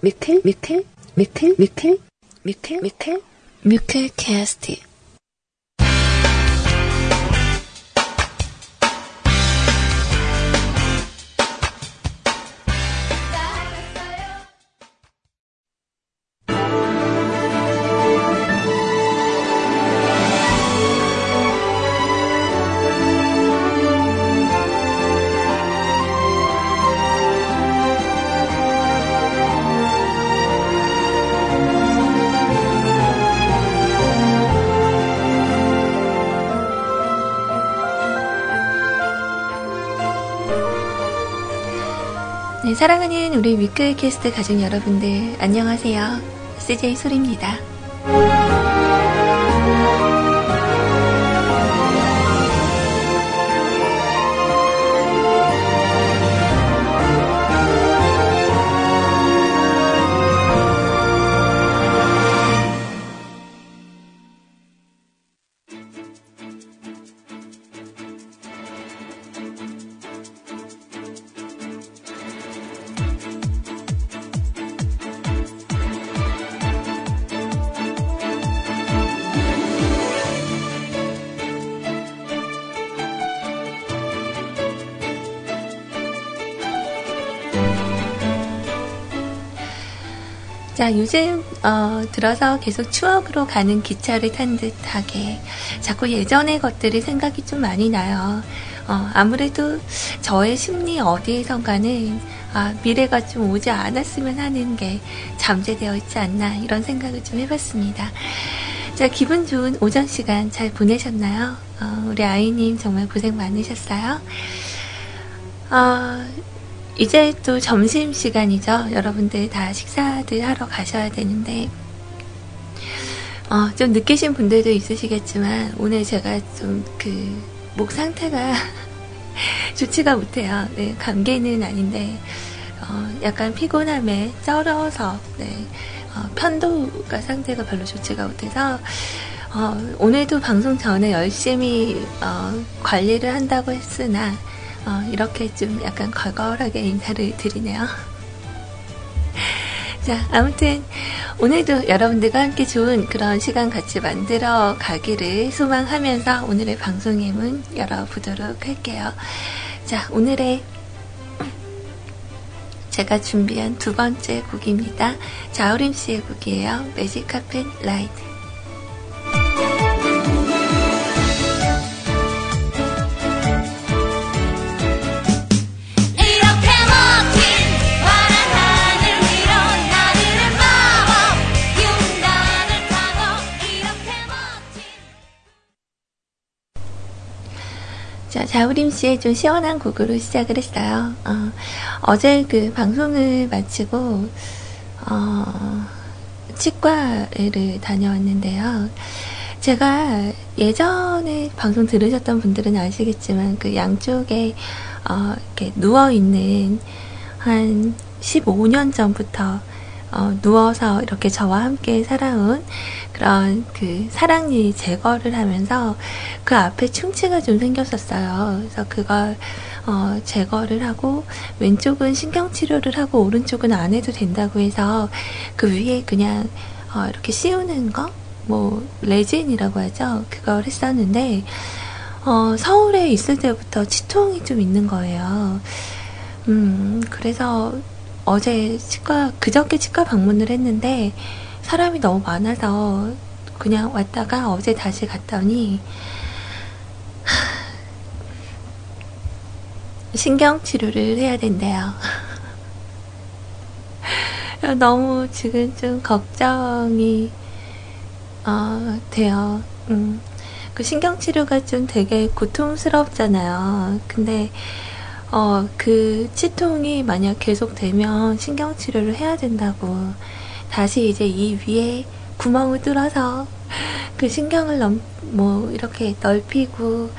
뮤클 뮤클 뮤클 뮤클 뮤클 뮤클 뮤클 캐스트 사랑하는 우리 위클캐스트 가족 여러분들 안녕하세요. CJ 소리입니다. 자, 요즘 어, 들어서 계속 추억으로 가는 기차를 탄 듯하게 자꾸 예전의 것들이 생각이 좀 많이 나요. 어, 아무래도 저의 심리 어디에선가는 아, 미래가 좀 오지 않았으면 하는 게 잠재되어 있지 않나 이런 생각을 좀 해봤습니다. 자, 기분 좋은 오전 시간 잘 보내셨나요? 어, 우리 아이님 정말 고생 많으셨어요. 어, 이제 또 점심 시간이죠. 여러분들 다 식사들 하러 가셔야 되는데, 어, 좀 느끼신 분들도 있으시겠지만, 오늘 제가 좀 그, 목 상태가 좋지가 못해요. 네, 감기는 아닌데, 어, 약간 피곤함에 쩔어서, 네, 어, 편도가 상태가 별로 좋지가 못해서, 어, 오늘도 방송 전에 열심히, 어, 관리를 한다고 했으나, 어, 이렇게 좀 약간 걸걸하게 인사를 드리네요. 자, 아무튼 오늘도 여러분들과 함께 좋은 그런 시간 같이 만들어 가기를 소망하면서 오늘의 방송의 문 열어보도록 할게요. 자, 오늘의 제가 준비한 두 번째 곡입니다. 자우림 씨의 곡이에요. 매직 카펫 라이트. 자, 자우림 씨의 좀 시원한 곡으로 시작을 했어요. 어, 제그 방송을 마치고, 어, 치과를 다녀왔는데요. 제가 예전에 방송 들으셨던 분들은 아시겠지만, 그 양쪽에, 어, 이렇게 누워있는 한 15년 전부터 어, 누워서 이렇게 저와 함께 살아온 그런 그 사랑니 제거를 하면서 그 앞에 충치가 좀 생겼었어요. 그래서 그걸 어, 제거를 하고 왼쪽은 신경 치료를 하고 오른쪽은 안 해도 된다고 해서 그 위에 그냥 어, 이렇게 씌우는 거? 뭐 레진이라고 하죠. 그걸 했었는데 어, 서울에 있을 때부터 치통이 좀 있는 거예요. 음, 그래서 어제 치과, 그저께 치과 방문을 했는데 사람이 너무 많아서 그냥 왔다가 어제 다시 갔더니 신경치료를 해야 된대요. 너무 지금 좀 걱정이 어, 돼요. 음, 그 신경치료가 좀 되게 고통스럽잖아요. 근데 어, 그 치통이 만약 계속되면 신경치료를 해야 된다고. 다시 이제 이 위에 구멍을 뚫어서 그 신경을 넘, 뭐, 이렇게 넓히고,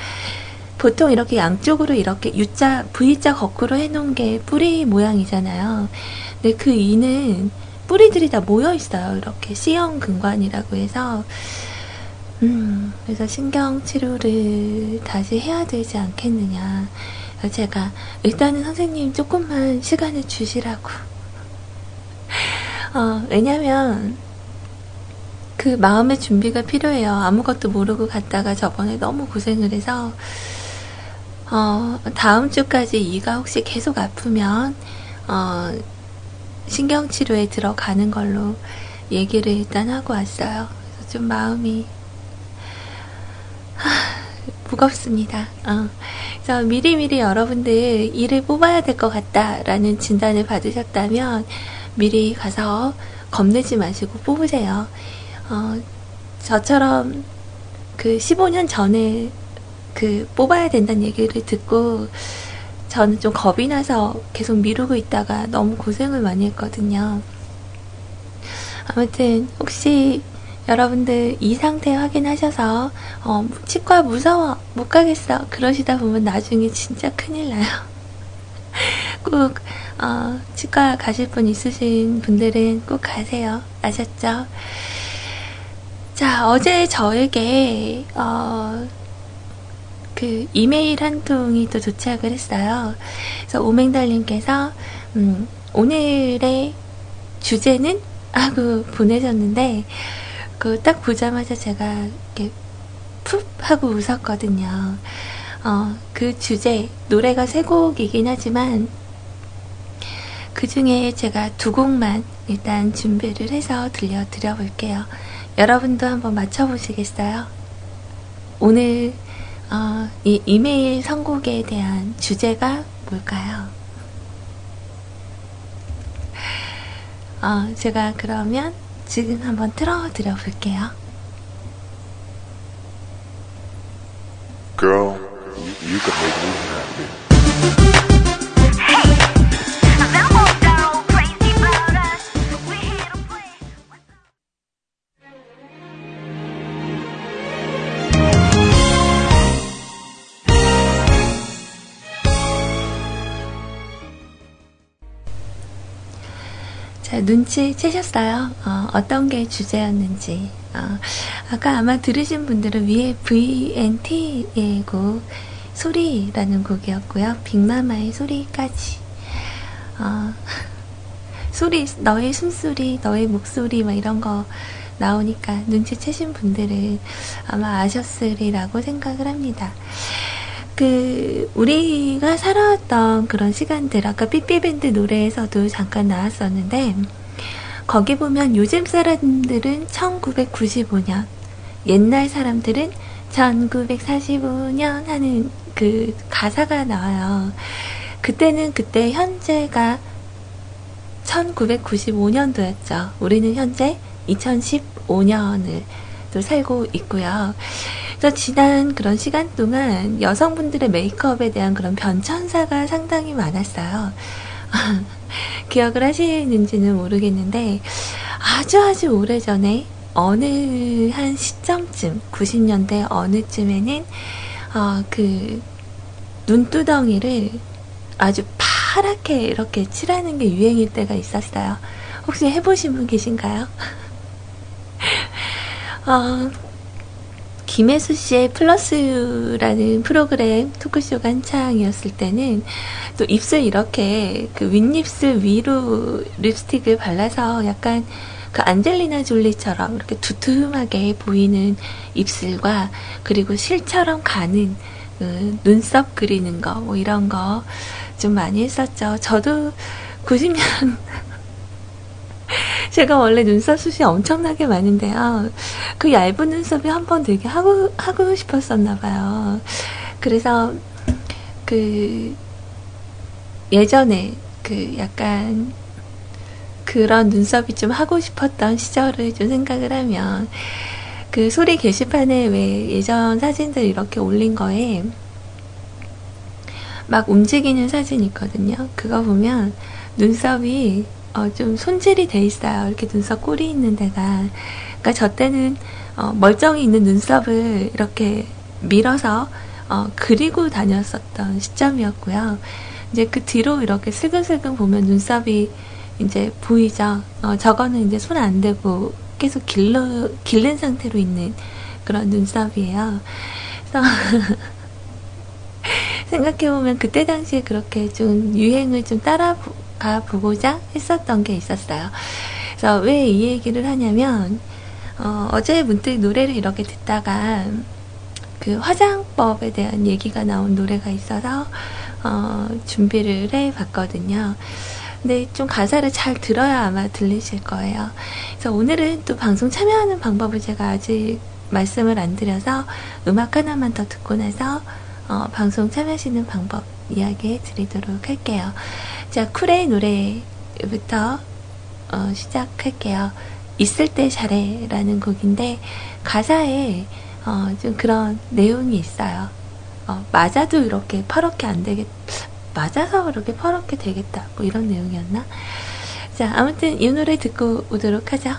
보통 이렇게 양쪽으로 이렇게 U자, V자 거꾸로 해놓은 게 뿌리 모양이잖아요. 근데 그 이는 뿌리들이 다 모여 있어요. 이렇게 C형 근관이라고 해서, 음, 그래서 신경 치료를 다시 해야 되지 않겠느냐. 제가 일단은 선생님 조금만 시간을 주시라고 어, 왜냐면, 그 마음의 준비가 필요해요. 아무것도 모르고 갔다가 저번에 너무 고생을 해서, 어, 다음 주까지 이가 혹시 계속 아프면, 어, 신경치료에 들어가는 걸로 얘기를 일단 하고 왔어요. 그래서 좀 마음이, 하, 무겁습니다. 어. 그래서 미리미리 여러분들 일을 뽑아야 될 것 같다라는 진단을 받으셨다면 미리 가서 겁내지 마시고 뽑으세요. 어, 저처럼 그 15년 전에 그 뽑아야 된다는 얘기를 듣고 저는 좀 겁이 나서 계속 미루고 있다가 너무 고생을 많이 했거든요. 아무튼 혹시 여러분들 이 상태 확인하셔서 어, 치과 무서워 못 가겠어 그러시다 보면 나중에 진짜 큰일 나요. 꼭 어, 치과 가실 분 있으신 분들은 꼭 가세요. 아셨죠? 자 어제 저에게 어, 그 이메일 한 통이 또 도착을 했어요. 그래서 오맹달님께서 음, 오늘의 주제는 하고 보내셨는데 그 딱 보자마자 제가 이렇게 푹 하고 웃었거든요. 어, 그 주제, 노래가 세 곡이긴 하지만 그 중에 제가 두 곡만 일단 준비를 해서 들려드려 볼게요. 여러분도 한번 맞춰보시겠어요? 오늘 어, 이 이메일 선곡에 대한 주제가 뭘까요? 어, 제가 그러면 지금 한번 틀어드려 볼게요. Girl, you, you 눈치 채셨어요? 어, 떤게 주제였는지. 어, 아까 아마 들으신 분들은 위에 VNT의 곡, 소리라는 곡이었고요. 빅마마의 소리까지. 어, 소리, 너의 숨소리, 너의 목소리, 뭐 이런 거 나오니까 눈치채신 분들은 아마 아셨으리라고 생각을 합니다. 그 우리가 살아왔던 그런 시간들 아까 삐삐밴드 노래에서도 잠깐 나왔었는데 거기 보면 요즘 사람들은 1995년 옛날 사람들은 1945년 하는 그 가사가 나와요. 그때는 그때 현재가 1995년도였죠. 우리는 현재 2015년을 또 살고 있고요. 그래서 지난 그런 시간 동안 여성분들의 메이크업에 대한 그런 변천사가 상당히 많았어요. 기억을 하시는지는 모르겠는데 아주 아주 오래전에 어느 한 시점쯤 90년대 어느쯤에는 어, 그 눈두덩이를 아주 파랗게 이렇게 칠하는 게 유행일 때가 있었어요. 혹시 해보신 분 계신가요? 어, 김혜수 씨의 플러스라는 프로그램 토크쇼가 한창이었을 때는 또 입술 이렇게 그 윗입술 위로 립스틱을 발라서 약간 그 안젤리나 졸리처럼 이렇게 두툼하게 보이는 입술과 그리고 실처럼 가는 그 눈썹 그리는 거 뭐 이런 거 좀 많이 했었죠. 저도 90년 제가 원래 눈썹 숱이 엄청나게 많은데요. 그 얇은 눈썹이 한 번 되게 하고, 하고 싶었었나 봐요. 그래서, 그, 예전에 그 약간 그런 눈썹이 좀 하고 싶었던 시절을 좀 생각을 하면 그 소리 게시판에 왜 예전 사진들 이렇게 올린 거에 막 움직이는 사진 있거든요. 그거 보면 눈썹이 어, 좀 손질이 돼 있어요. 이렇게 눈썹 꿀이 있는 데가. 그러니까 저 때는 어, 멀쩡히 있는 눈썹을 이렇게 밀어서 어, 그리고 다녔었던 시점이었고요. 이제 그 뒤로 이렇게 슬금슬금 보면 눈썹이 이제 보이죠. 어, 저거는 이제 손 안 대고 계속 길러, 길른 상태로 있는 그런 눈썹이에요. 그래서 생각해보면 그때 당시에 그렇게 좀 유행을 좀 따라 가 보고자 했었던 게 있었어요. 그래서 왜 이 얘기를 하냐면 어, 어제 문득 노래를 이렇게 듣다가 그 화장법에 대한 얘기가 나온 노래가 있어서 어, 준비를 해 봤거든요. 근데 좀 가사를 잘 들어야 아마 들리실 거예요. 그래서 오늘은 또 방송 참여하는 방법을 제가 아직 말씀을 안 드려서 음악 하나만 더 듣고 나서 어, 방송 참여하시는 방법 이야기해 드리도록 할게요. 자, 쿨의 노래부터 어, 시작할게요. 있을 때 잘해라는 곡인데 가사에 어, 좀 그런 내용이 있어요. 어, 맞아도 이렇게 퍼렇게 안 되겠, 맞아서 그렇게 퍼렇게 되겠다. 뭐 이런 내용이었나? 자, 아무튼 이 노래 듣고 오도록 하죠.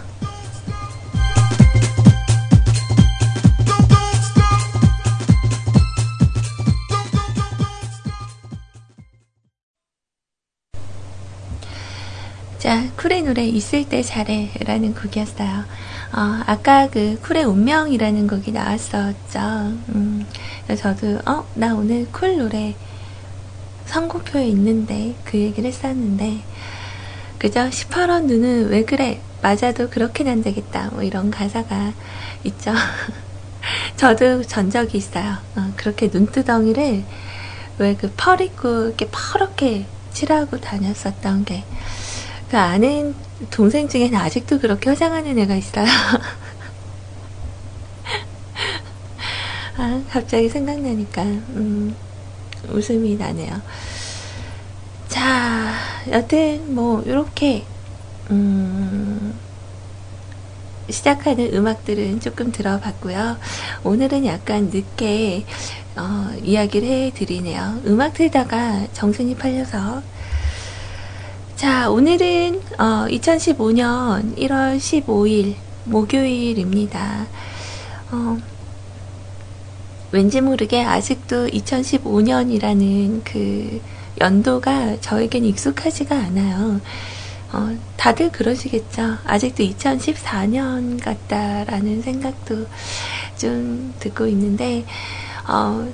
쿨의 노래 있을 때 잘해 라는 곡이었어요. 어, 아까 그 쿨의 운명이라는 곡이 나왔었죠. 음, 저도, 어, 나 오늘 쿨 노래 선곡표에 있는데 그 얘기를 했었는데, 그죠? 시퍼런 눈은 왜 그래? 맞아도 그렇게는 안 되겠다. 뭐 이런 가사가 있죠. 저도 그런 적이 있어요. 어, 그렇게 눈두덩이를 왜 그 펄 있고 이렇게 퍼렇게 칠하고 다녔었던 게, 그 아는 동생 중에는 아직도 그렇게 화장하는 애가 있어요. 아, 갑자기 생각나니까, 음, 웃음이 나네요. 자, 여튼, 뭐, 요렇게, 음, 시작하는 음악들은 조금 들어봤고요. 오늘은 약간 늦게, 어, 이야기를 해드리네요. 음악 틀다가 정신이 팔려서, 자, 오늘은 어, 2015년 1월 15일 목요일입니다. 어, 왠지 모르게 아직도 2015년이라는 그 연도가 저에겐 익숙하지가 않아요. 어, 다들 그러시겠죠. 아직도 2014년 같다라는 생각도 좀 듣고 있는데, 어,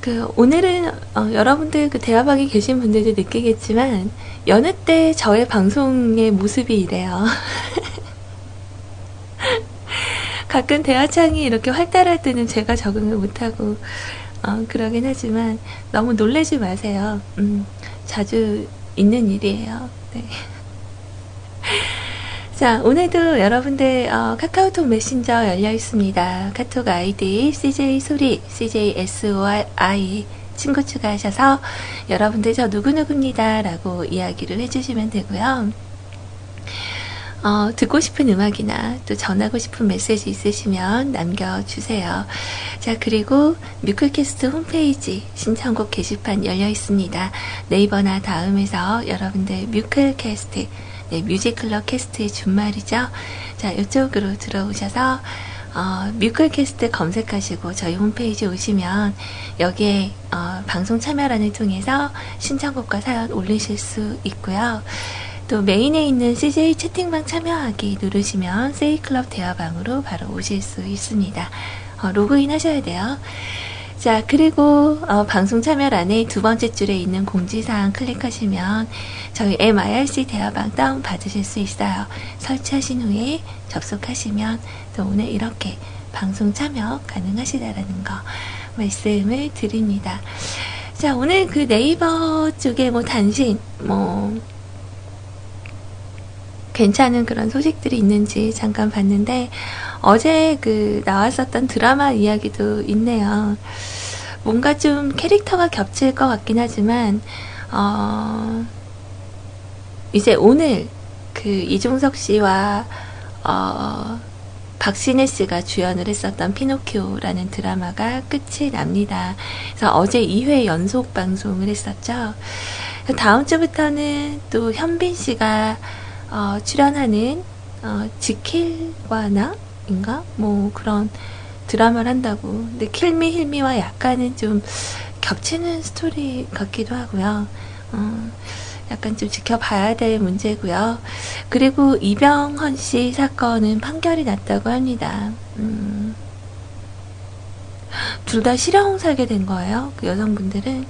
그 오늘은 어, 여러분들 그 대화방에 계신 분들도 느끼겠지만 여느 때 저의 방송의 모습이 이래요. 가끔 대화창이 이렇게 활달할 때는 제가 적응을 못하고 어, 그러긴 하지만 너무 놀라지 마세요. 음, 자주 있는 일이에요. 네. 자, 오늘도 여러분들 어, 카카오톡 메신저 열려 있습니다. 카톡 아이디 CJ 소리 CJ SOI 친구 추가하셔서 여러분들 저 누구누구입니다 라고 이야기를 해주시면 되고요. 어, 듣고 싶은 음악이나 또 전하고 싶은 메시지 있으시면 남겨주세요. 자, 그리고 뮤클캐스트 홈페이지 신청곡 게시판 열려 있습니다. 네이버나 다음에서 여러분들 뮤클캐스트 네, 뮤직클럽 캐스트의 준말이죠. 자, 이쪽으로 들어오셔서 어, 뮤클캐스트 검색하시고 저희 홈페이지 오시면 여기에 어, 방송 참여란을 통해서 신청곡과 사연 올리실 수 있고요. 또 메인에 있는 CJ 채팅방 참여하기 누르시면 세이클럽 대화방으로 바로 오실 수 있습니다. 어, 로그인 하셔야 돼요. 자, 그리고 어, 방송 참여란에 두 번째 줄에 있는 공지사항 클릭하시면 저희 MIRC 대화방 다운 받으실 수 있어요. 설치하신 후에 접속하시면 또 오늘 이렇게 방송 참여 가능하시다라는 거 말씀을 드립니다. 자, 오늘 그 네이버 쪽에 뭐 단신, 뭐, 괜찮은 그런 소식들이 있는지 잠깐 봤는데, 어제 그 나왔었던 드라마 이야기도 있네요. 뭔가 좀 캐릭터가 겹칠 것 같긴 하지만, 어, 이제 오늘 그 이종석 씨와, 어, 박신혜 씨가 주연을 했었던 피노키오라는 드라마가 끝이 납니다. 그래서 어제 2회 연속 방송을 했었죠. 다음 주부터는 또 현빈 씨가 어, 출연하는 어, 지킬과나 인가? 뭐 그런 드라마를 한다고. 근데 킬미 힐미와 약간은 좀 겹치는 스토리 같기도 하고요. 어, 약간 좀 지켜봐야 될 문제고요. 그리고 이병헌 씨 사건은 판결이 났다고 합니다. 음, 둘 다 실형 살게 된 거예요. 그 여성분들은.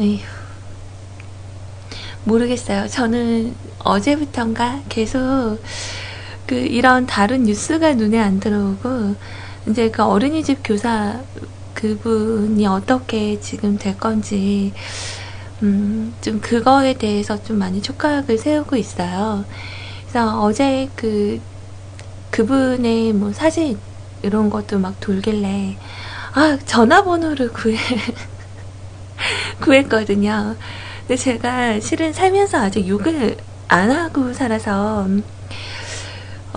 에휴. 모르겠어요. 저는 어제부턴가 계속 그 이런 다른 뉴스가 눈에 안 들어오고 이제 그 어린이집 교사 그분이 어떻게 지금 될 건지 음, 좀 그거에 대해서 좀 많이 촉각을 세우고 있어요. 그래서 어제 그 그분의 뭐 사진 이런 것도 막 돌길래 아 전화번호를 구해 구했거든요. 근데 제가 실은 살면서 아직 욕을 안 하고 살아서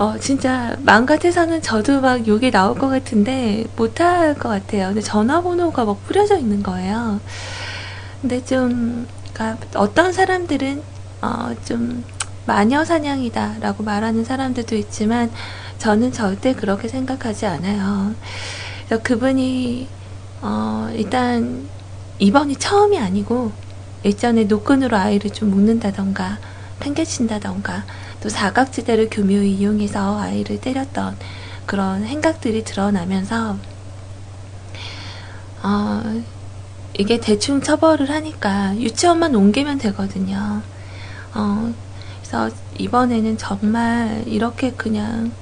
어 진짜 마음 같아서는 저도 막 욕이 나올 것 같은데 못할 것 같아요. 근데 전화번호가 막 뿌려져 있는 거예요. 근데 좀 그러니까 어떤 사람들은 어 좀 마녀 사냥이다라고 말하는 사람들도 있지만 저는 절대 그렇게 생각하지 않아요. 그래서 그분이 어 일단 이번이 처음이 아니고 일전에 노끈으로 아이를 좀 묶는다던가 팽개친다던가 또 사각지대를 교묘히 이용해서 아이를 때렸던 그런 행각들이 드러나면서 어, 이게 대충 처벌을 하니까 유치원만 옮기면 되거든요. 어, 그래서 이번에는 정말 이렇게 그냥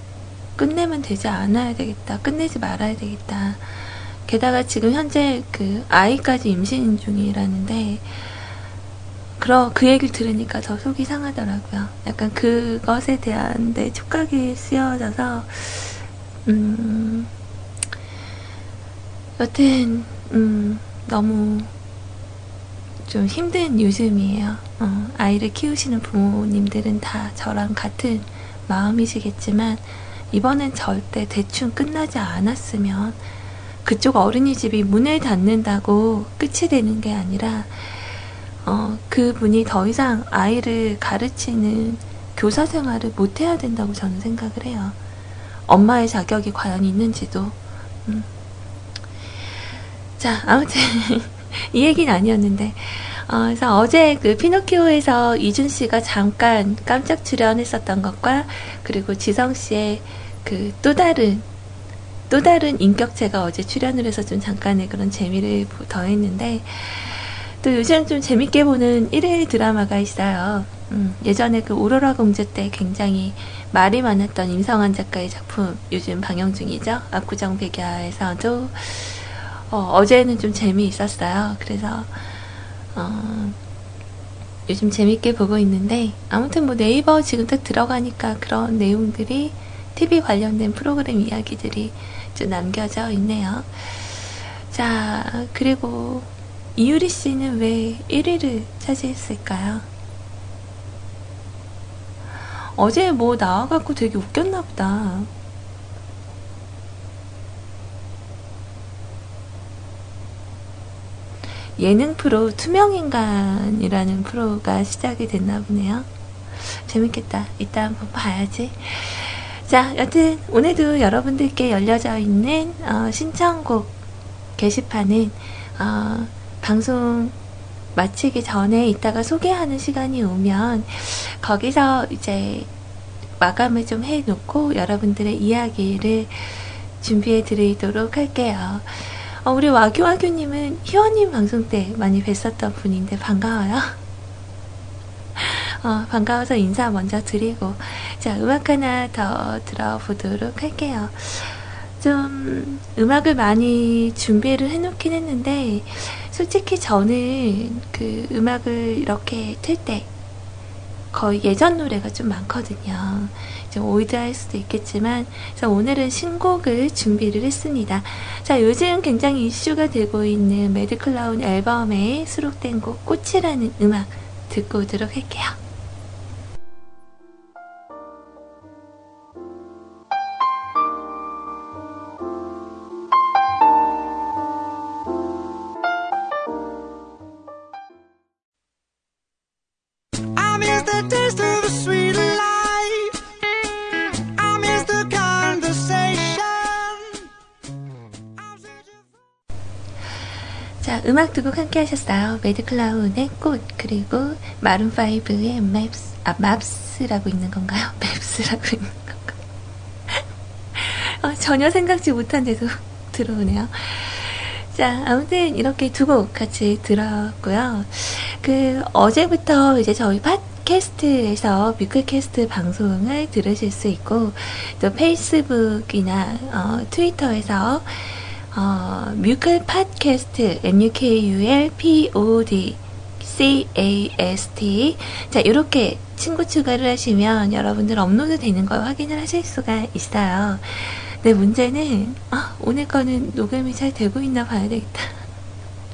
끝내면 되지 않아야 되겠다. 끝내지 말아야 되겠다. 게다가 지금 현재 그 아이까지 임신 중이라는데 그러, 그 얘기를 들으니까 더 속이 상하더라고요. 약간 그것에 대한 내 촉각이 쓰여져서, 음, 여튼, 음, 너무 좀 힘든 요즘이에요. 어, 아이를 키우시는 부모님들은 다 저랑 같은 마음이시겠지만, 이번엔 절대 대충 끝나지 않았으면, 그쪽 어린이집이 문을 닫는다고 끝이 되는 게 아니라, 어, 그분이 더 이상 아이를 가르치는 교사 생활을 못 해야 된다고 저는 생각을 해요. 엄마의 자격이 과연 있는지도. 음. 자, 아무튼 이 얘기는 아니었는데. 어, 그래서 어제 그 피노키오에서 이준 씨가 잠깐 깜짝 출연했었던 것과 그리고 지성 씨의 그 또 다른 또 다른 인격체가 어제 출연을 해서 좀 잠깐의 그런 재미를 더했는데 또 요즘 좀 재밌게 보는 일일 드라마가 있어요. 음, 예전에 그 오로라 공주 때 굉장히 말이 많았던 임성환 작가의 작품 요즘 방영 중이죠. 압구정 백야에서도 어, 제는좀 재미있었어요. 그래서 어, 요즘 재밌게 보고 있는데 아무튼 뭐 네이버 지금 딱 들어가니까 그런 내용들이 TV 관련된 프로그램 이야기들이 좀 남겨져 있네요. 자 그리고 이유리 씨는 왜 1위를 차지했을까요? 어제 뭐 나와갖고 되게 웃겼나 보다. 예능 프로 투명인간이라는 프로가 시작이 됐나 보네요. 재밌겠다. 이따 한번 봐야지. 자, 여튼 오늘도 여러분들께 열려져 있는 어, 신청곡 게시판은 어, 방송 마치기 전에 이따가 소개하는 시간이 오면 거기서 이제 마감을 좀 해놓고 여러분들의 이야기를 준비해 드리도록 할게요. 어, 우리 와규와규님은 희원님 방송 때 많이 뵀었던 분인데 반가워요. 어, 반가워서 인사 먼저 드리고 자 음악 하나 더 들어보도록 할게요. 좀 음악을 많이 준비를 해놓긴 했는데 솔직히 저는 그 음악을 이렇게 틀 때 거의 예전 노래가 좀 많거든요. 좀 올드할 수도 있겠지만, 그래서 오늘은 신곡을 준비를 했습니다. 자, 요즘 굉장히 이슈가 되고 있는 매드클라운 앨범에 수록된 곡 꽃이라는 음악 듣고 오도록 할게요. 음악 두 곡 함께 하셨어요. 매드클라운의 꽃, 그리고 마룬5의 맵스, 아, 맵스라고 있는 건가요? 맵스라고 있는 건가요? 어, 전혀 생각지 못한 데도 들어오네요. 자, 아무튼 이렇게 두 곡 같이 들었고요. 그 어제부터 이제 저희 팟 캐스트에서 뮤클캐스트 방송을 들으실 수 있고 또 페이스북이나 어, 트위터에서 어, 뮤클 팟캐스트 M-U-K-U-L P-O-D C-A-S-T 자 이렇게 친구 추가를 하시면 여러분들 업로드 되는 걸 확인을 하실 수가 있어요. 네 문제는 아, 오늘 거는 녹음이 잘 되고 있나 봐야 되겠다.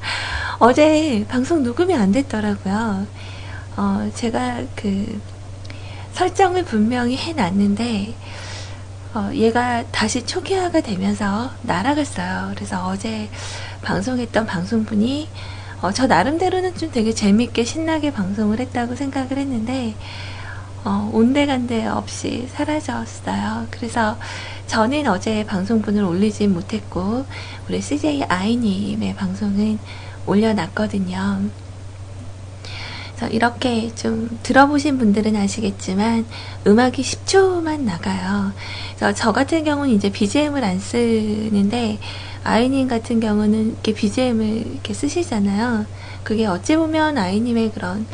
어제 방송 녹음이 안 됐더라고요. 어, 제가 그 설정을 분명히 해놨는데 어, 얘가 다시 초기화가 되면서 날아갔어요. 그래서 어제 방송했던 방송분이 어, 저 나름대로는 좀 되게 재밌게 신나게 방송을 했다고 생각을 했는데 어, 온데간데 없이 사라졌어요. 그래서 저는 어제 방송분을 올리진 못했고 우리 CJ 아이님의 방송은 올려놨거든요. 그래서 이렇게 좀 들어보신 분들은 아시겠지만 음악이 10초만 나가요. 그래서 저 같은 경우는 이제 BGM을 안 쓰는데 아이님 같은 경우는 이렇게 BGM을 이렇게 쓰시잖아요. 그게 어찌 보면 아이님의 그런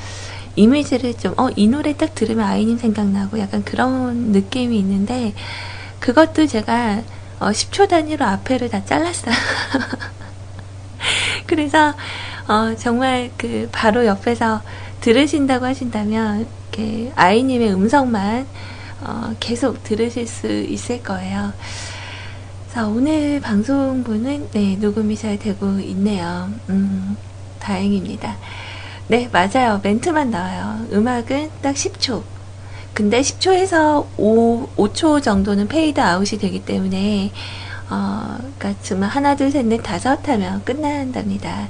이미지를 좀, 어, 이 노래 딱 들으면 아이님 생각나고 약간 그런 느낌이 있는데 그것도 제가 어, 10초 단위로 앞에를 다 잘랐어요. 그래서 어, 정말 그 바로 옆에서 들으신다고 하신다면 이렇게 아이님의 음성만 어, 계속 들으실 수 있을 거예요. 자, 오늘 방송분은 네, 녹음이 잘 되고 있네요. 음, 다행입니다. 네, 맞아요. 멘트만 나와요. 음악은 딱 10초. 근데 10초에서 5, 5초 정도는 페이드 아웃이 되기 때문에 어, 그러니까 정말 하나, 둘, 셋, 넷, 다섯 하면 끝난답니다.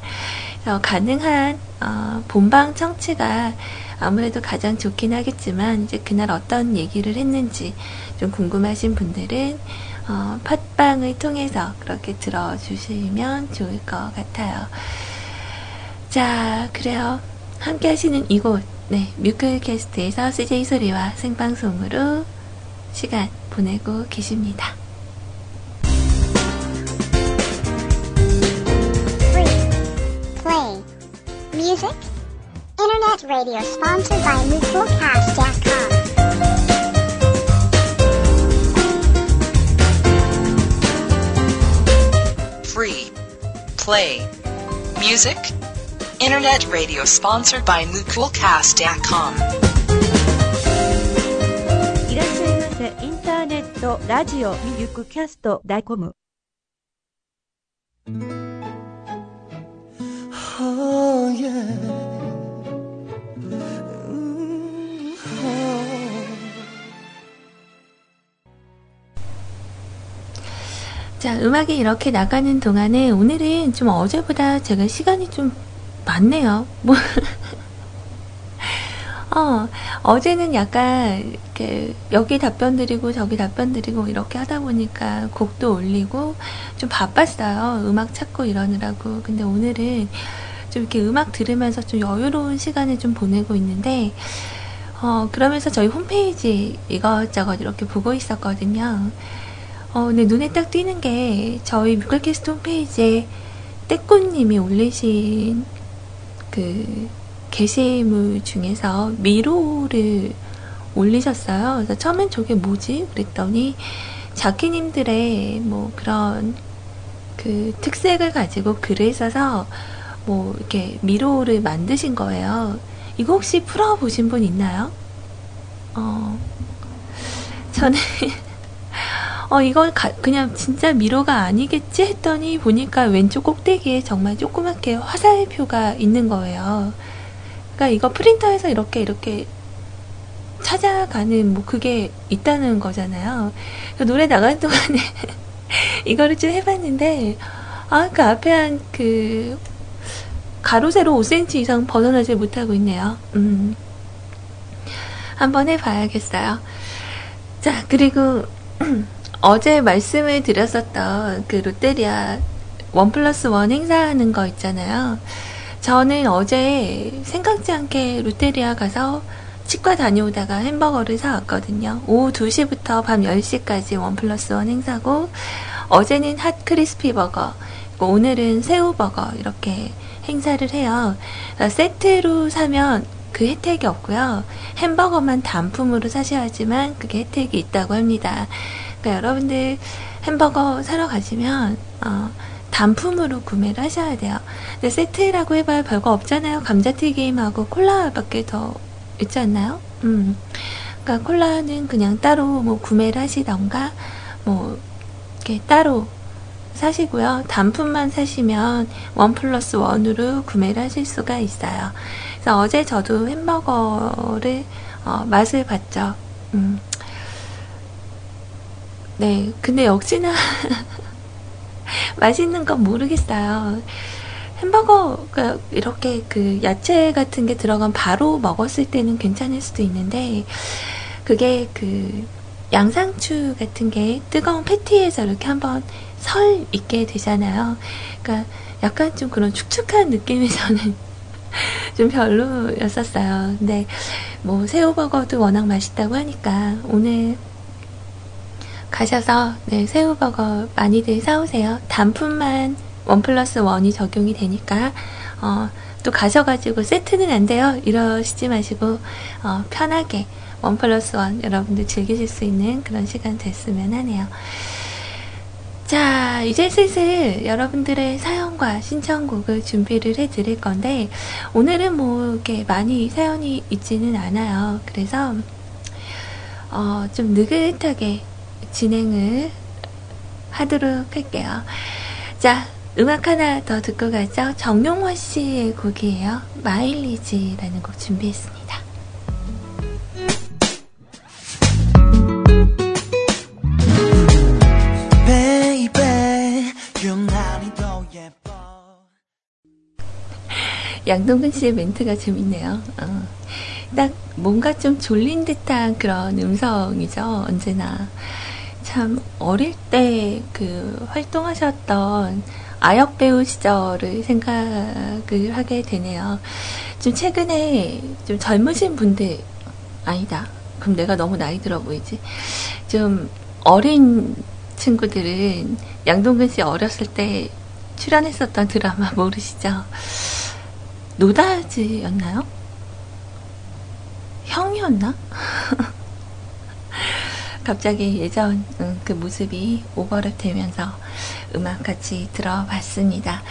그래서 가능한 어, 본방 청취가 아무래도 가장 좋긴 하겠지만 이제 그날 어떤 얘기를 했는지 좀 궁금하신 분들은 어, 팟빵을 통해서 그렇게 들어주시면 좋을 것 같아요. 자, 그래요. 함께 하시는 이곳, 네, 뮤클캐스트에서 CJ 소리와 생방송으로 시간 보내고 계십니다. music? Internet radio sponsored by MutualCast.com. Free. Play. Music? Internet radio sponsored by MutualCast.com. いらっしゃいませ。インターネット、ラジオ、ミュークキャスト、ダイコム。 자, 음악이 이렇게 나가는 동안에 오늘은 좀 어제보다 제가 시간이 좀 많네요. 뭐, 어, 어제는 약간 이렇게 여기 답변 드리고 저기 답변 드리고 이렇게 하다 보니까 곡도 올리고 좀 바빴어요. 음악 찾고 이러느라고. 근데 오늘은 좀 이렇게 음악 들으면서 좀 여유로운 시간을 좀 보내고 있는데, 어, 그러면서 저희 홈페이지 이것저것 이렇게 보고 있었거든요. 어, 근데 눈에 딱 띄는 게 저희 뮤클캐스트 홈페이지에 떼꾸님이 올리신 그 게시물 중에서 미로를 올리셨어요. 그래서 처음엔 저게 뭐지? 그랬더니 자키님들의 뭐 그런 그 특색을 가지고 글을 써서 뭐 이렇게 미로를 만드신 거예요. 이거 혹시 풀어보신 분 있나요? 어, 저는 어, 이건 가- 그냥 진짜 미로가 아니겠지 했더니 보니까 왼쪽 꼭대기에 정말 조그맣게 화살표가 있는 거예요. 그러니까 이거 프린터에서 이렇게 이렇게 찾아가는 뭐 그게 있다는 거잖아요. 그 노래 나가는 동안에 이거를 좀 해봤는데 아그 앞에 한 그 가로 세로 5cm 이상 벗어나지 못하고 있네요. 음. 한번 해봐야겠어요. 자 그리고 어제 말씀을 드렸었던 그 롯데리아 원 플러스 원 행사하는 거 있잖아요. 저는 어제 생각지 않게 롯데리아 가서 치과 다녀오다가 햄버거를 사왔거든요. 오후 2시부터 밤 10시까지 원 플러스 원 행사고, 어제는 핫 크리스피 버거, 오늘은 새우 버거, 이렇게 행사를 해요. 세트로 사면 그 혜택이 없고요. 햄버거만 단품으로 사셔야지만 그게 혜택이 있다고 합니다. 그러니까 여러분들 햄버거 사러 가시면 어, 단품으로 구매를 하셔야 돼요. 근데 세트라고 해봐야 별거 없잖아요. 감자튀김하고 콜라밖에 더 있지 않나요? 음. 그러니까 콜라는 그냥 따로 뭐 구매를 하시던가 뭐 이렇게 따로 사시고요. 단품만 사시면 원 플러스 원으로 구매를 하실 수가 있어요. 그래서 어제 저도 햄버거를 어, 맛을 봤죠. 음. 네, 근데 역시나 맛있는 건 모르겠어요. 햄버거가 이렇게 그 야채 같은 게 들어간 바로 먹었을 때는 괜찮을 수도 있는데 그게 그 양상추 같은 게 뜨거운 패티에서 이렇게 한번 설 있게 되잖아요. 그러니까 약간 좀 그런 축축한 느낌이 저는 좀 별로였었어요. 근데 뭐 새우버거도 워낙 맛있다고 하니까 오늘 가셔서 네, 새우버거 많이들 사오세요. 단품만 원 플러스 원이 적용이 되니까 어, 또 가셔가지고 세트는 안 돼요. 이러시지 마시고 어, 편하게 원 플러스 원 여러분들 즐기실 수 있는 그런 시간 됐으면 하네요. 자, 이제 슬슬 여러분들의 사연과 신청곡을 준비를 해 드릴 건데, 오늘은 뭐, 이렇게 많이 사연이 있지는 않아요. 그래서, 어, 좀 느긋하게 진행을 하도록 할게요. 자, 음악 하나 더 듣고 가죠. 정용화 씨의 곡이에요. 마일리지라는 곡 준비했습니다. 양동근 씨의 멘트가 재밌네요. 어. 딱 뭔가 좀 졸린 듯한 그런 음성이죠. 언제나. 참 어릴 때 그 활동하셨던 아역 배우 시절을 생각을 하게 되네요. 좀 최근에 좀 젊으신 분들 아니다. 그럼 내가 너무 나이 들어 보이지. 좀 어린 친구들은 양동근 씨 어렸을 때 출연했었던 드라마 모르시죠? 노다지였나요? 형이었나? 갑자기 예전 음, 그 모습이 오버랩 되면서 음악 같이 들어봤습니다.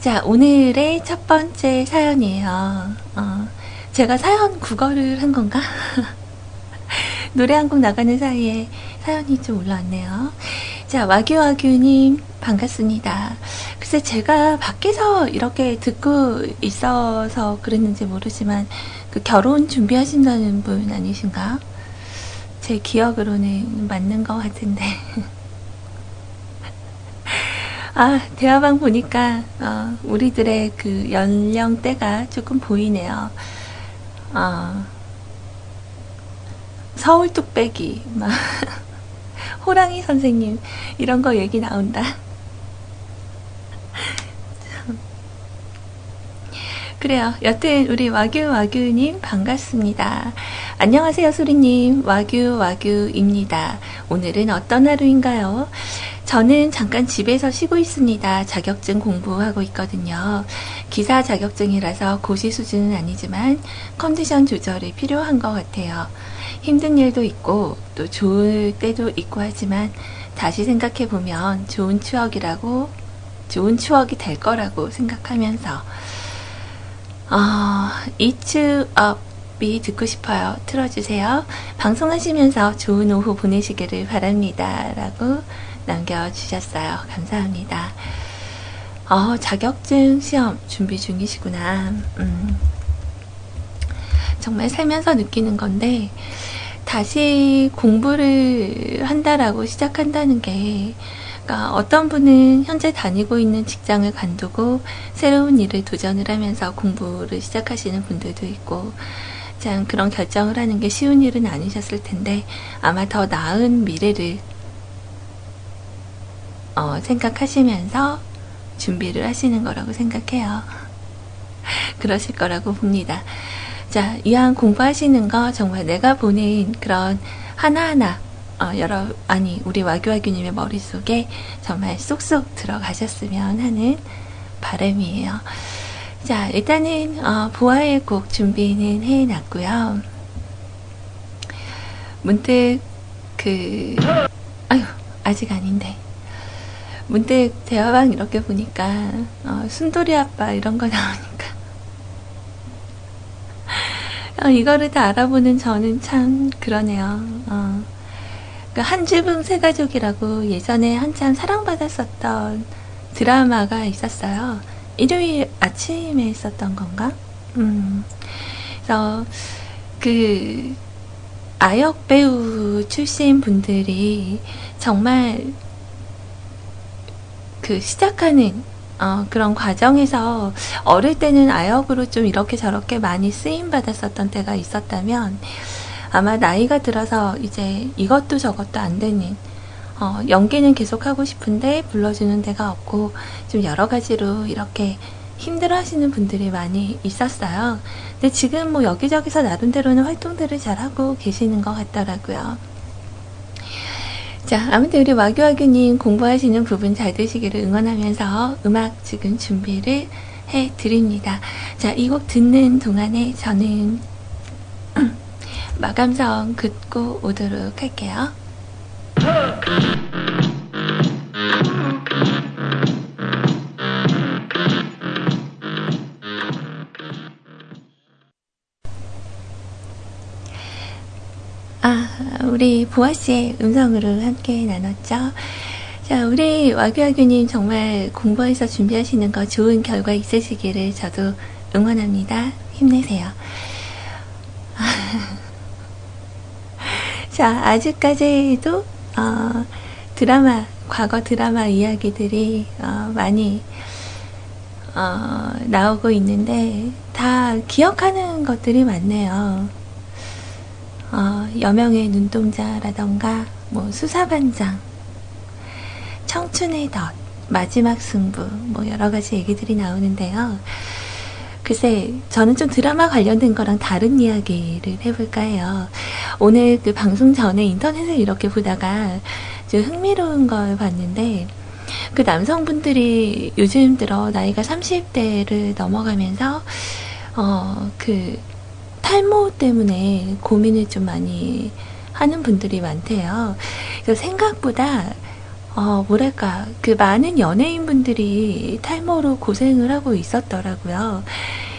자, 오늘의 첫 번째 사연이에요. 어, 제가 사연 국어를 한 건가? 노래 한 곡 나가는 사이에 사연이 좀 올라왔네요. 자, 와규와규님, 반갑습니다. 글쎄, 제가 밖에서 이렇게 듣고 있어서 그랬는지 모르지만, 그 결혼 준비하신다는 분 아니신가? 제 기억으로는 맞는 것 같은데. 아, 대화방 보니까, 어, 우리들의 그 연령대가 조금 보이네요. 어, 서울 뚝배기, 막, 호랑이 선생님, 이런 거 얘기 나온다. 그래요. 여튼 우리 와규 와규님 반갑습니다. 안녕하세요 소리님 와규 와규입니다. 오늘은 어떤 하루인가요? 저는 잠깐 집에서 쉬고 있습니다. 자격증 공부하고 있거든요. 기사 자격증이라서 고시 수준은 아니지만 컨디션 조절이 필요한 것 같아요. 힘든 일도 있고 또 좋을 때도 있고 하지만 다시 생각해 보면 좋은 추억이라고 좋은 추억이 될 거라고 생각하면서 어, It's Up이 듣고 싶어요. 틀어주세요. 방송하시면서 좋은 오후 보내시기를 바랍니다. 라고 남겨주셨어요. 감사합니다. 어, 자격증 시험 준비 중이시구나. 음, 정말 살면서 느끼는 건데, 다시 공부를 한다라고 시작한다는 게, 그러니까 어떤 분은 현재 다니고 있는 직장을 관두고 새로운 일을 도전을 하면서 공부를 시작하시는 분들도 있고, 참 그런 결정을 하는 게 쉬운 일은 아니셨을 텐데, 아마 더 나은 미래를 어, 생각하시면서 준비를 하시는 거라고 생각해요. 그러실 거라고 봅니다. 자, 이왕 공부하시는 거 정말 내가 보낸 그런 하나하나 어, 여러 아니 우리 와규와규님의 머릿속에 정말 쏙쏙 들어가셨으면 하는 바람이에요. 자, 일단은, 어, 보아의 곡 준비는 해놨고요. 문득, 그, 아유, 아직 아닌데. 문득 대화방 이렇게 보니까, 어, 순돌이 아빠 이런 거 나오니까. 어, 이거를 다 알아보는 저는 참 그러네요. 어. 그 한주붕 새가족이라고 예전에 한참 사랑받았었던 드라마가 있었어요. 일요일 아침에 있었던 건가? 음. 그래서 그 아역 배우 출신 분들이 정말 그 시작하는 어, 그런 과정에서 어릴 때는 아역으로 좀 이렇게 저렇게 많이 쓰임 받았었던 때가 있었다면 아마 나이가 들어서 이제 이것도 저것도 안 되는 어, 연기는 계속 하고 싶은데 불러주는 데가 없고 좀 여러 가지로 이렇게 힘들어 하시는 분들이 많이 있었어요. 근데 지금 뭐 여기저기서 나름대로는 활동들을 잘 하고 계시는 것 같더라고요. 자, 아무튼 우리 와규와규님 공부하시는 부분 잘 되시기를 응원하면서 음악 지금 준비를 해 드립니다. 자, 이 곡 듣는 동안에 저는 마감성 긋고 오도록 할게요. 아, 우리 보아 씨의 음성으로 함께 나눴죠. 자, 우리 와규와규님 정말 공부해서 준비하시는 거 좋은 결과 있으시기를 저도 응원합니다. 힘내세요. 자, 아직까지도, 어, 드라마, 과거 드라마 이야기들이, 어, 많이, 어, 나오고 있는데, 다 기억하는 것들이 많네요. 어, 여명의 눈동자라던가, 뭐, 수사반장, 청춘의 덫, 마지막 승부, 뭐, 여러 가지 얘기들이 나오는데요. 글쎄, 저는 좀 드라마 관련된 거랑 다른 이야기를 해볼까 해요. 오늘 그 방송 전에 인터넷을 이렇게 보다가 좀 흥미로운 걸 봤는데, 그 남성분들이 요즘 들어 나이가 30대를 넘어가면서, 어, 그, 탈모 때문에 고민을 좀 많이 하는 분들이 많대요. 그래서 생각보다 어, 뭐랄까, 그 많은 연예인분들이 탈모로 고생을 하고 있었더라고요.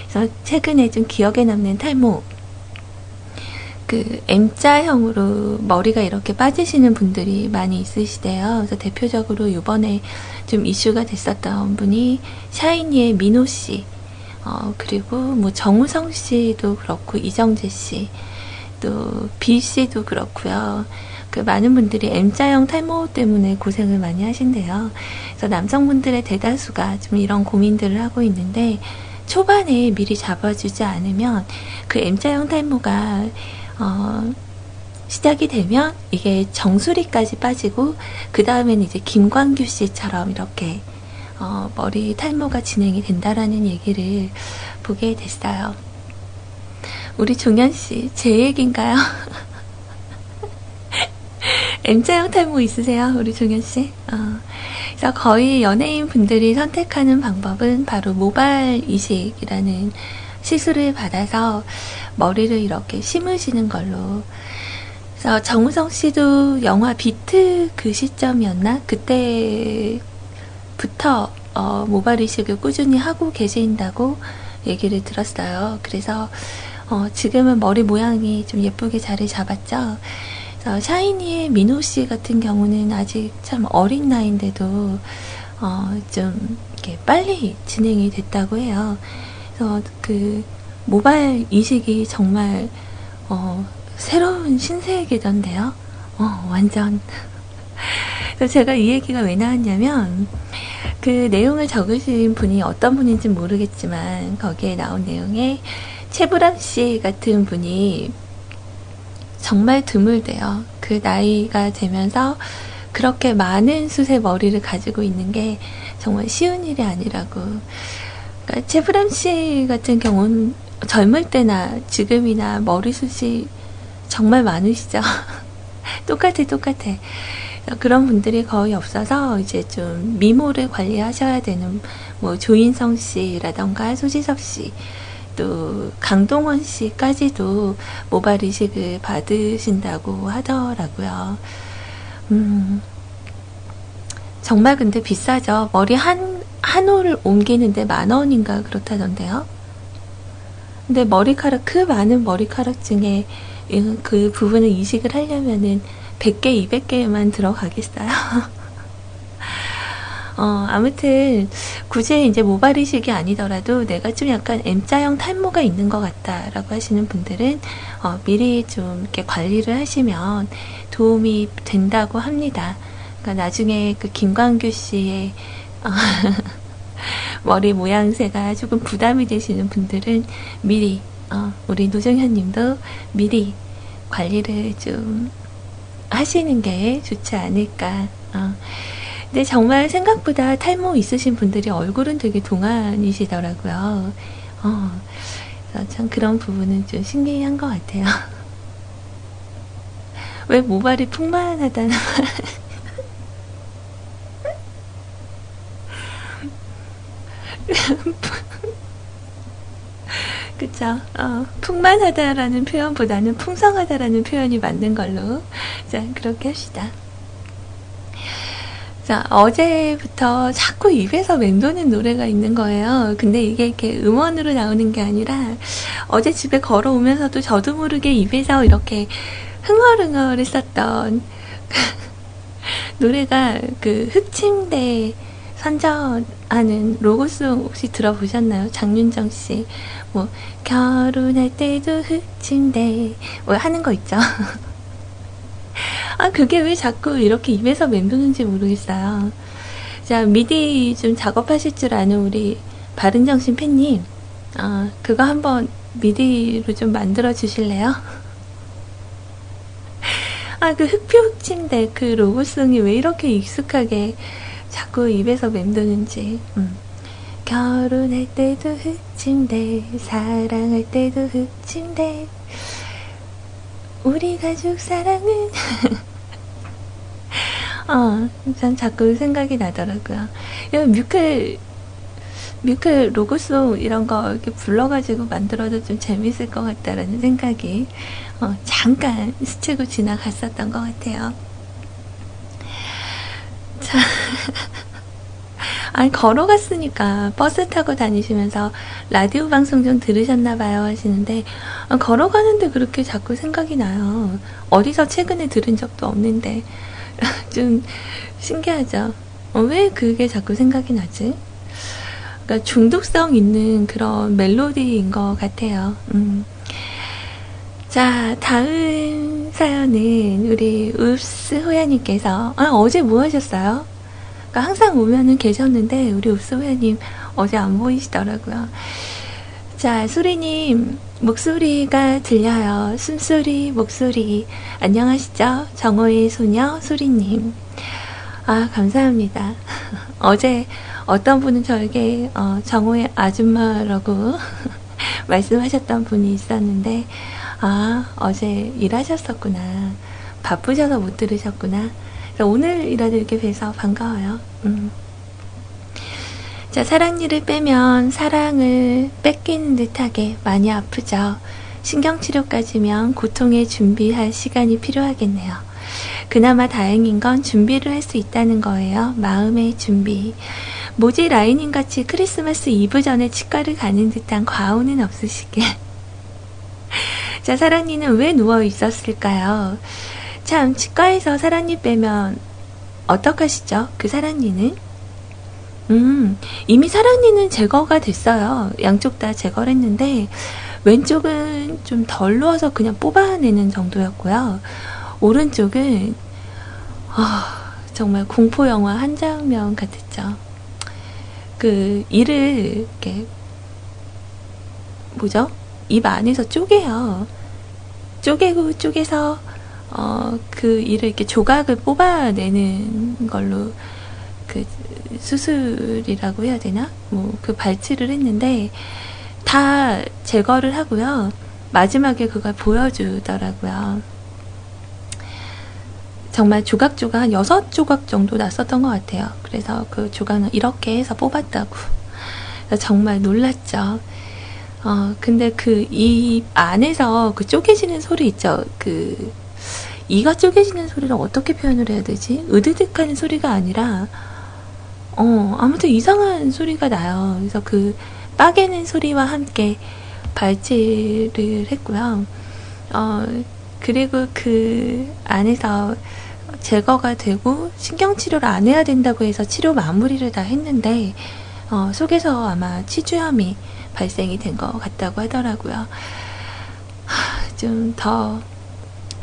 그래서 최근에 좀 기억에 남는 탈모, 그 M자형으로 머리가 이렇게 빠지시는 분들이 많이 있으시대요. 그래서 대표적으로 이번에 좀 이슈가 됐었던 분이 샤이니의 민호 씨, 어, 그리고 뭐 정우성 씨도 그렇고 이정재 씨, 또 B 씨도 그렇고요. 그 많은 분들이 M자형 탈모 때문에 고생을 많이 하신대요. 그래서 남성분들의 대다수가 좀 이런 고민들을 하고 있는데 초반에 미리 잡아주지 않으면 그 M자형 탈모가 어, 시작이 되면 이게 정수리까지 빠지고 그 다음에는 이제 김광규 씨처럼 이렇게 어, 머리 탈모가 진행이 된다라는 얘기를 보게 됐어요. 우리 종현 씨, 제 얘기인가요? M자형 탈모 있으세요? 우리 종현 씨? 어. 그래서 거의 연예인 분들이 선택하는 방법은 바로 모발 이식이라는 시술을 받아서 머리를 이렇게 심으시는 걸로. 그래서 정우성 씨도 영화 비트 그 시점이었나? 그때부터 어, 모발 이식을 꾸준히 하고 계신다고 얘기를 들었어요. 그래서 어, 지금은 머리 모양이 좀 예쁘게 자리 잡았죠. 어, 샤이니의 민호 씨 같은 경우는 아직 참 어린 나이인데도 어, 좀 이렇게 빨리 진행이 됐다고 해요. 그래서 그 모발 이식이 정말 어, 새로운 신세계던데요. 어, 완전. 그래서 제가 이 얘기가 왜 나왔냐면 그 내용을 적으신 분이 어떤 분인지 모르겠지만 거기에 나온 내용에 최불암 씨 같은 분이 정말 드물대요. 그 나이가 되면서 그렇게 많은 숱의 머리를 가지고 있는 게 정말 쉬운 일이 아니라고. 그러니까 최브람 씨 같은 경우는 젊을 때나 지금이나 머리숱이 정말 많으시죠. 똑같아, 똑같아. 그런 분들이 거의 없어서 이제 좀 미모를 관리하셔야 되는 뭐 조인성 씨라던가 소지섭 씨, 또 강동원 씨까지도 모발 이식을 받으신다고 하더라고요. 음, 정말 근데 비싸죠. 머리 한, 한 올을 옮기는데 만 원인가 그렇다던데요. 근데 머리카락, 그 많은 머리카락 중에 그 부분을 이식을 하려면은 100개, 200개만 들어가겠어요. 어, 아무튼, 굳이 이제 모발 이식이 아니더라도 내가 좀 약간 M자형 탈모가 있는 것 같다라고 하시는 분들은, 어, 미리 좀 이렇게 관리를 하시면 도움이 된다고 합니다. 그러니까 나중에 그 김광규 씨의, 어, 머리 모양새가 조금 부담이 되시는 분들은 미리, 어, 우리 노정현 님도 미리 관리를 좀 하시는 게 좋지 않을까. 어. 근데 정말 생각보다 탈모 있으신 분들이 얼굴은 되게 동안이시더라고요. 어, 그래서 참 그런 부분은 좀 신기한 것 같아요. 왜 모발이 풍만하다는 말. 그쵸. 어, 풍만하다라는 표현보다는 풍성하다라는 표현이 맞는 걸로. 자, 그렇게 합시다. 자, 어제부터 자꾸 입에서 맴도는 노래가 있는 거예요. 근데 이게 이렇게 음원으로 나오는 게 아니라 어제 집에 걸어오면서도 저도 모르게 입에서 이렇게 흥얼흥얼 했었던 노래가 그 흑침대 선전하는 로고송 혹시 들어보셨나요? 장윤정 씨. 뭐, 결혼할 때도 흑침대. 뭐 하는 거 있죠? 아, 그게 왜 자꾸 이렇게 입에서 맴도는지 모르겠어요. 자, 미디 좀 작업하실 줄 아는 우리 바른정신 팬님, 아, 그거 한번 미디로 좀 만들어 주실래요? 아, 그 흑표 흑침대 그 로고송이 왜 이렇게 익숙하게 자꾸 입에서 맴도는지. 음. 결혼할 때도 흑침대, 사랑할 때도 흑침대. 우리 가족 사랑은 어, 전 자꾸 생각이 나더라고요. 뮤클 뮤클 로고송 이런 거 이렇게 불러가지고 만들어도 좀 재밌을 것 같다라는 생각이 어, 잠깐 스치고 지나갔었던 것 같아요. 자, 아니 걸어갔으니까 버스 타고 다니시면서 라디오 방송 좀 들으셨나봐요 하시는데 아, 걸어가는데 그렇게 자꾸 생각이 나요. 어디서 최근에 들은 적도 없는데 좀 신기하죠. 어, 왜 그게 자꾸 생각이 나지? 그러니까 중독성 있는 그런 멜로디인 것 같아요. 음. 자, 다음 사연은 우리 읍스 호야님께서 아, 어제 뭐 하셨어요? 그러니까 항상 오면은 계셨는데 우리 호야님 어제 안 보이시더라고요. 자, 수리님 목소리가 들려요. 숨소리, 목소리. 안녕하시죠? 정호의 소녀 수리님. 아, 감사합니다. 어제 어떤 분은 저에게 어, 정호의 아줌마라고 말씀하셨던 분이 있었는데, 아, 어제 일하셨었구나. 바쁘셔서 못 들으셨구나. 오늘이라도 이렇게 뵈서 반가워요. 음. 자, 사랑니를 빼면 사랑을 뺏기는 듯하게 많이 아프죠. 신경치료까지면 고통에 준비할 시간이 필요하겠네요. 그나마 다행인 건 준비를 할 수 있다는 거예요. 마음의 준비. 모지 라이닝 같이 크리스마스 이브 전에 치과를 가는 듯한 과오는 없으시게. 자, 사랑니는 왜 누워 있었을까요? 참, 치과에서 사랑니 빼면 어떡하시죠? 그 사랑니는? 음, 이미 사랑니는 제거가 됐어요. 양쪽 다 제거를 했는데, 왼쪽은 좀 덜 누워서 그냥 뽑아내는 정도였고요. 오른쪽은 아, 정말 공포 영화 한 장면 같았죠. 그 이를 이렇게 뭐죠? 입 안에서 쪼개요. 쪼개고 쪼개서 어, 그 이를 이렇게 조각을 뽑아내는 걸로 그 수술이라고 해야 되나? 뭐 그 발치를 했는데 다 제거를 하고요. 마지막에 그걸 보여주더라고요. 정말 조각조각 한 여섯 조각 정도 났었던 것 같아요. 그래서 그 조각은 이렇게 해서 뽑았다고. 정말 놀랐죠. 어, 근데 그 입 안에서 그 쪼개지는 소리 있죠. 그, 이가 쪼개지는 소리를 어떻게 표현을 해야 되지? 으드득 하는 소리가 아니라, 어, 아무튼 이상한 소리가 나요. 그래서 그 빠개는 소리와 함께 발치를 했고요. 어, 그리고 그 안에서 제거가 되고 신경치료를 안 해야 된다고 해서 치료 마무리를 다 했는데, 어, 속에서 아마 치주염이 발생이 된 것 같다고 하더라고요. 좀 더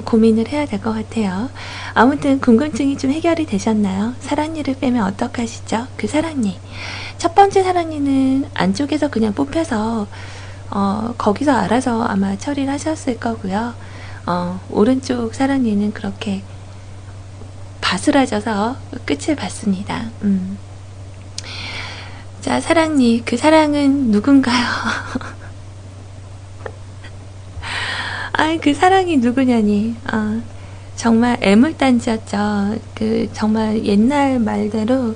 고민을 해야 될 것 같아요. 아무튼 궁금증이 좀 해결이 되셨나요? 사랑니를 빼면 어떡하시죠? 그 사랑니. 첫 번째 사랑니는 안쪽에서 그냥 뽑혀서 어, 거기서 알아서 아마 처리를 하셨을 거고요. 어, 오른쪽 사랑니는 그렇게 바스라져서 끝을 봤습니다. 음. 자, 사랑니. 그 사랑은 누군가요? 아이, 그 사랑이 누구냐니. 어, 정말 애물단지였죠. 그, 정말 옛날 말대로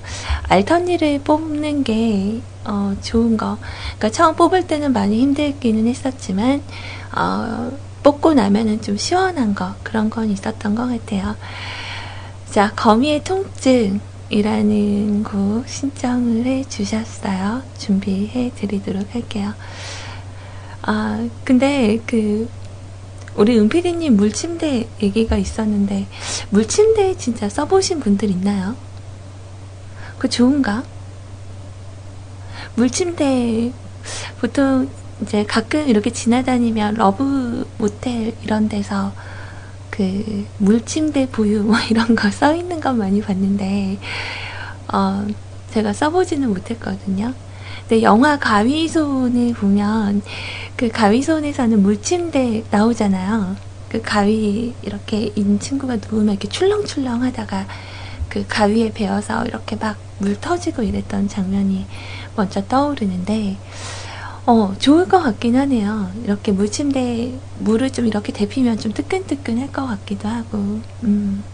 알턴니를 뽑는 게, 어, 좋은 거. 그러니까 처음 뽑을 때는 많이 힘들기는 했었지만, 어, 뽑고 나면은 좀 시원한 거, 그런 건 있었던 것 같아요. 자, 거미의 통증. 이라는 곡 신청을 해 주셨어요. 준비해 드리도록 할게요. 아, 근데 그, 우리 은피디님 물침대 얘기가 있었는데, 물침대 진짜 써보신 분들 있나요? 그 좋은가? 물침대, 보통 이제 가끔 이렇게 지나다니면 러브 모텔 이런 데서 그 물침대 보유 뭐 이런 거 써 있는 건 많이 봤는데 어 제가 써보지는 못했거든요. 근데 영화 가위손을 보면 그 가위손에서는 물침대 나오잖아요. 그 가위 이렇게 인 친구가 누우면 이렇게 출렁출렁 하다가 그 가위에 베어서 이렇게 막 물 터지고 이랬던 장면이 먼저 떠오르는데 어, 좋을 것 같긴 하네요. 이렇게 물침대, 물을 좀 이렇게 데피면 좀 뜨끈뜨끈할 것 같기도 하고, 음.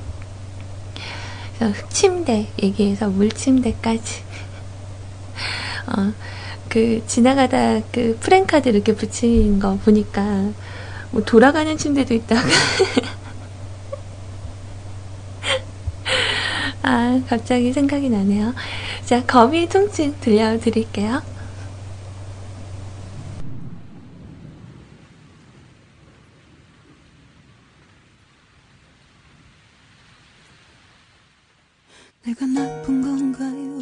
흑침대 얘기해서 물침대까지. 어, 그, 지나가다 그 프랭카드 이렇게 붙인 거 보니까, 뭐 돌아가는 침대도 있다가. 아, 갑자기 생각이 나네요. 자, 거미 통증 들려드릴게요. 내가 나쁜 건가요?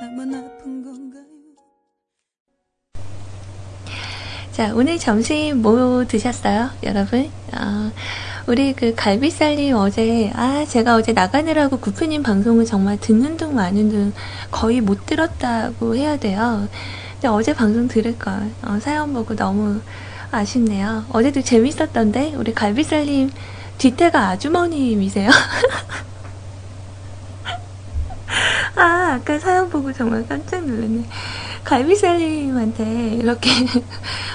나만 아 자, 오늘 점심 뭐 드셨어요, 여러분? 어, 우리 그 갈비살님 어제, 아, 제가 어제 나가느라고 구프님 방송을 정말 듣는 둥 마는 둥 거의 못 들었다고 해야 돼요. 근데 어제 방송 들을걸. 어, 사연 보고 너무 아쉽네요. 어제도 재밌었던데, 우리 갈비살님 뒤태가 아주머님이세요? 아, 아까 사연 보고 정말 깜짝 놀랐네. 갈비살님한테 이렇게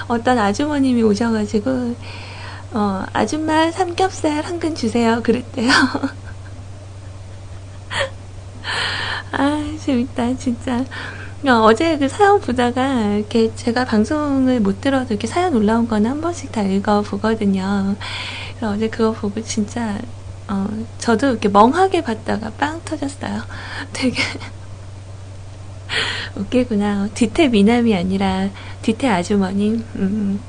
어떤 아주머님이 오셔가지고, 어, 아줌마 삼겹살 한 근 주세요. 그랬대요. 아, 재밌다, 진짜. 어, 제 그 사연 보다가 이렇게 제가 방송을 못 들어도 이렇게 사연 올라온 거는 한 번씩 다 읽어 보거든요. 그래서 어제 그거 보고 진짜 어, 저도 이렇게 멍하게 봤다가 빵 터졌어요. 되게 웃기구나. 뒤태 미남이 아니라 뒤태 아주머님. 음.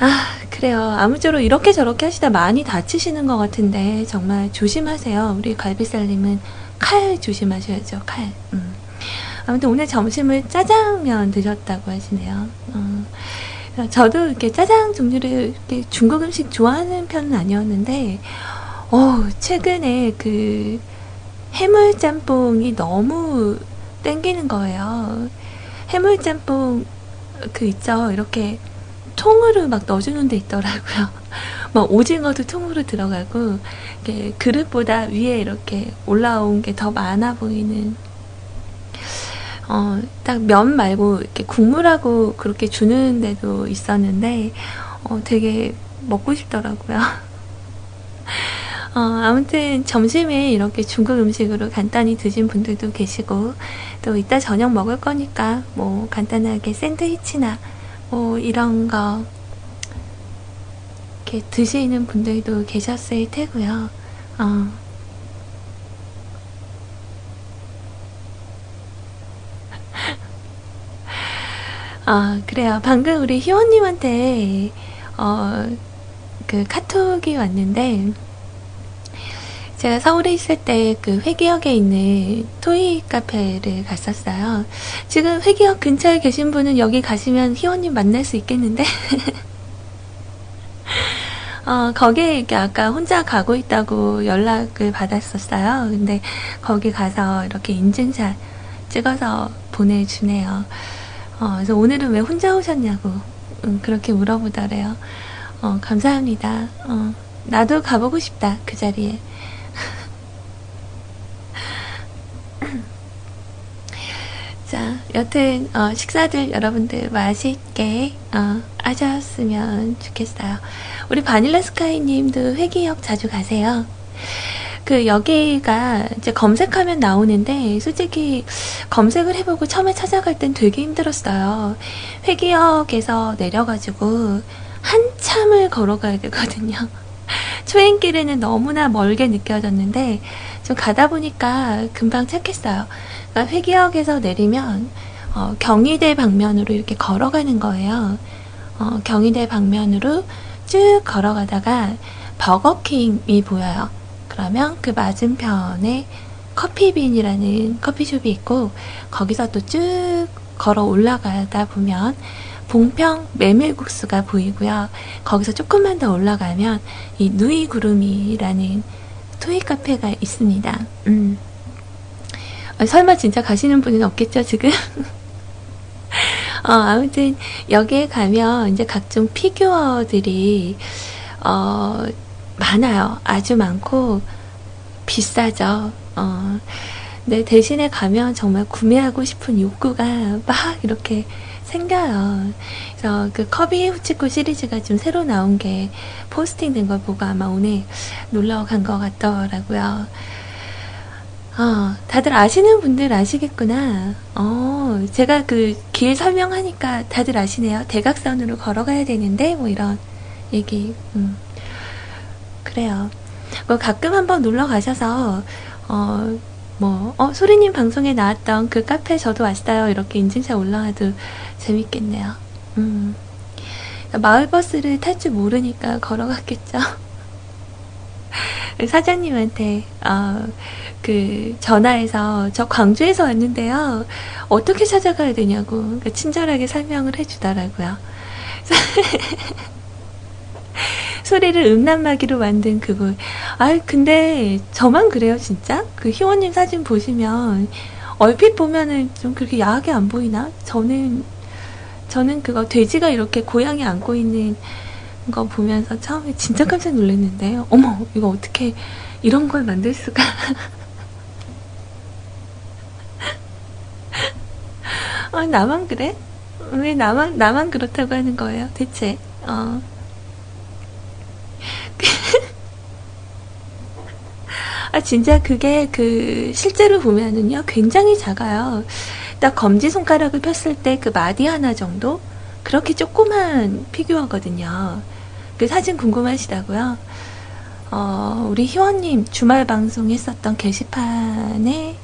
아, 그래요. 아무쪼록 이렇게 저렇게 하시다 많이 다치시는 것 같은데 정말 조심하세요. 우리 갈비살님은 칼 조심하셔야죠. 칼. 음. 아무튼 오늘 점심을 짜장면 드셨다고 하시네요. 어. 저도 이렇게 짜장 종류를 이렇게 중국 음식 좋아하는 편은 아니었는데, 어, 최근에 그 해물 짬뽕이 너무 땡기는 거예요. 해물짬뽕 그 있죠. 이렇게 통으로 막 넣어주는 데 있더라고요. 막 오징어도 통으로 들어가고, 그릇보다 위에 이렇게 올라온 게 더 많아 보이는 어, 딱 면 말고 이렇게 국물하고 그렇게 주는 데도 있었는데, 어, 되게 먹고 싶더라고요. 어, 아무튼 점심에 이렇게 중국 음식으로 간단히 드신 분들도 계시고, 또 이따 저녁 먹을 거니까, 뭐, 간단하게 샌드위치나, 뭐, 이런 거, 이렇게 드시는 분들도 계셨을 테고요. 어. 아, 그래요. 방금 우리 희원님한테, 어, 그 카톡이 왔는데, 제가 서울에 있을 때 그 회기역에 있는 토이 카페를 갔었어요. 지금 회기역 근처에 계신 분은 여기 가시면 희원님 만날 수 있겠는데? 어, 거기에 아까 혼자 가고 있다고 연락을 받았었어요. 근데 거기 가서 이렇게 인증샷 찍어서 보내주네요. 어, 그래서 오늘은 왜 혼자 오셨냐고 음, 그렇게 물어보더래요. 어, 감사합니다. 어, 나도 가보고 싶다 그 자리에. 자, 여튼 어, 식사들 여러분들 맛있게 어, 하셨으면 좋겠어요. 우리 바닐라 스카이님도 회기역 자주 가세요. 그 여기가 이제 검색하면 나오는데 솔직히 검색을 해보고 처음에 찾아갈 땐 되게 힘들었어요. 회기역에서 내려가지고 한참을 걸어가야 되거든요. 초행길에는 너무나 멀게 느껴졌는데 좀 가다 보니까 금방 찾겠어요. 그러니까 회기역에서 내리면 어, 경희대 방면으로 이렇게 걸어가는 거예요. 어, 경희대 방면으로 쭉 걸어가다가 버거킹이 보여요. 그러면 그 맞은편에 커피빈이라는 커피숍이 있고 거기서 또 쭉 걸어 올라가다 보면 봉평 메밀국수가 보이고요. 거기서 조금만 더 올라가면 이 누이구름이라는 토이 카페가 있습니다. 음. 아, 설마 진짜 가시는 분은 없겠죠, 지금? 어, 아무튼 여기에 가면 이제 각종 피규어들이 어, 많아요. 아주 많고 비싸죠. 어, 근데 대신에 가면 정말 구매하고 싶은 욕구가 막 이렇게 생겨요. 그래서 그 커비 후치코 시리즈가 좀 새로 나온 게 포스팅 된 걸 보고 아마 오늘 놀러 간 것 같더라고요. 어, 다들 아시는 분들 아시겠구나. 어, 제가 그 길 설명하니까 다들 아시네요. 대각선으로 걸어가야 되는데, 뭐 이런 얘기. 음. 그래요. 뭐 가끔 한번 놀러 가셔서, 어, 뭐, 어, 소리님 방송에 나왔던 그 카페 저도 왔어요. 이렇게 인증샷 올라와도 재밌겠네요. 음. 마을버스를 탈 줄 모르니까 걸어갔겠죠. 사장님한테, 어, 그, 전화해서, 저 광주에서 왔는데요. 어떻게 찾아가야 되냐고, 그러니까 친절하게 설명을 해주더라고요. 소리를 음란마기로 만든 그걸. 아 근데 저만 그래요, 진짜? 그 희원님 사진 보시면, 얼핏 보면은 좀 그렇게 야하게 안 보이나? 저는, 저는 그거 돼지가 이렇게 고양이 안고 있는 거 보면서 처음에 진짜 깜짝 놀랐는데, 어머, 이거 어떻게 이런 걸 만들 수가. 아, 나만 그래? 왜 나만, 나만 그렇다고 하는 거예요, 대체? 어. 아, 진짜 그게 그, 실제로 보면은요, 굉장히 작아요. 딱 검지 손가락을 폈을 때 그 마디 하나 정도? 그렇게 조그만 피규어거든요. 그 사진 궁금하시다고요? 어, 우리 희원님 주말 방송 했었던 게시판에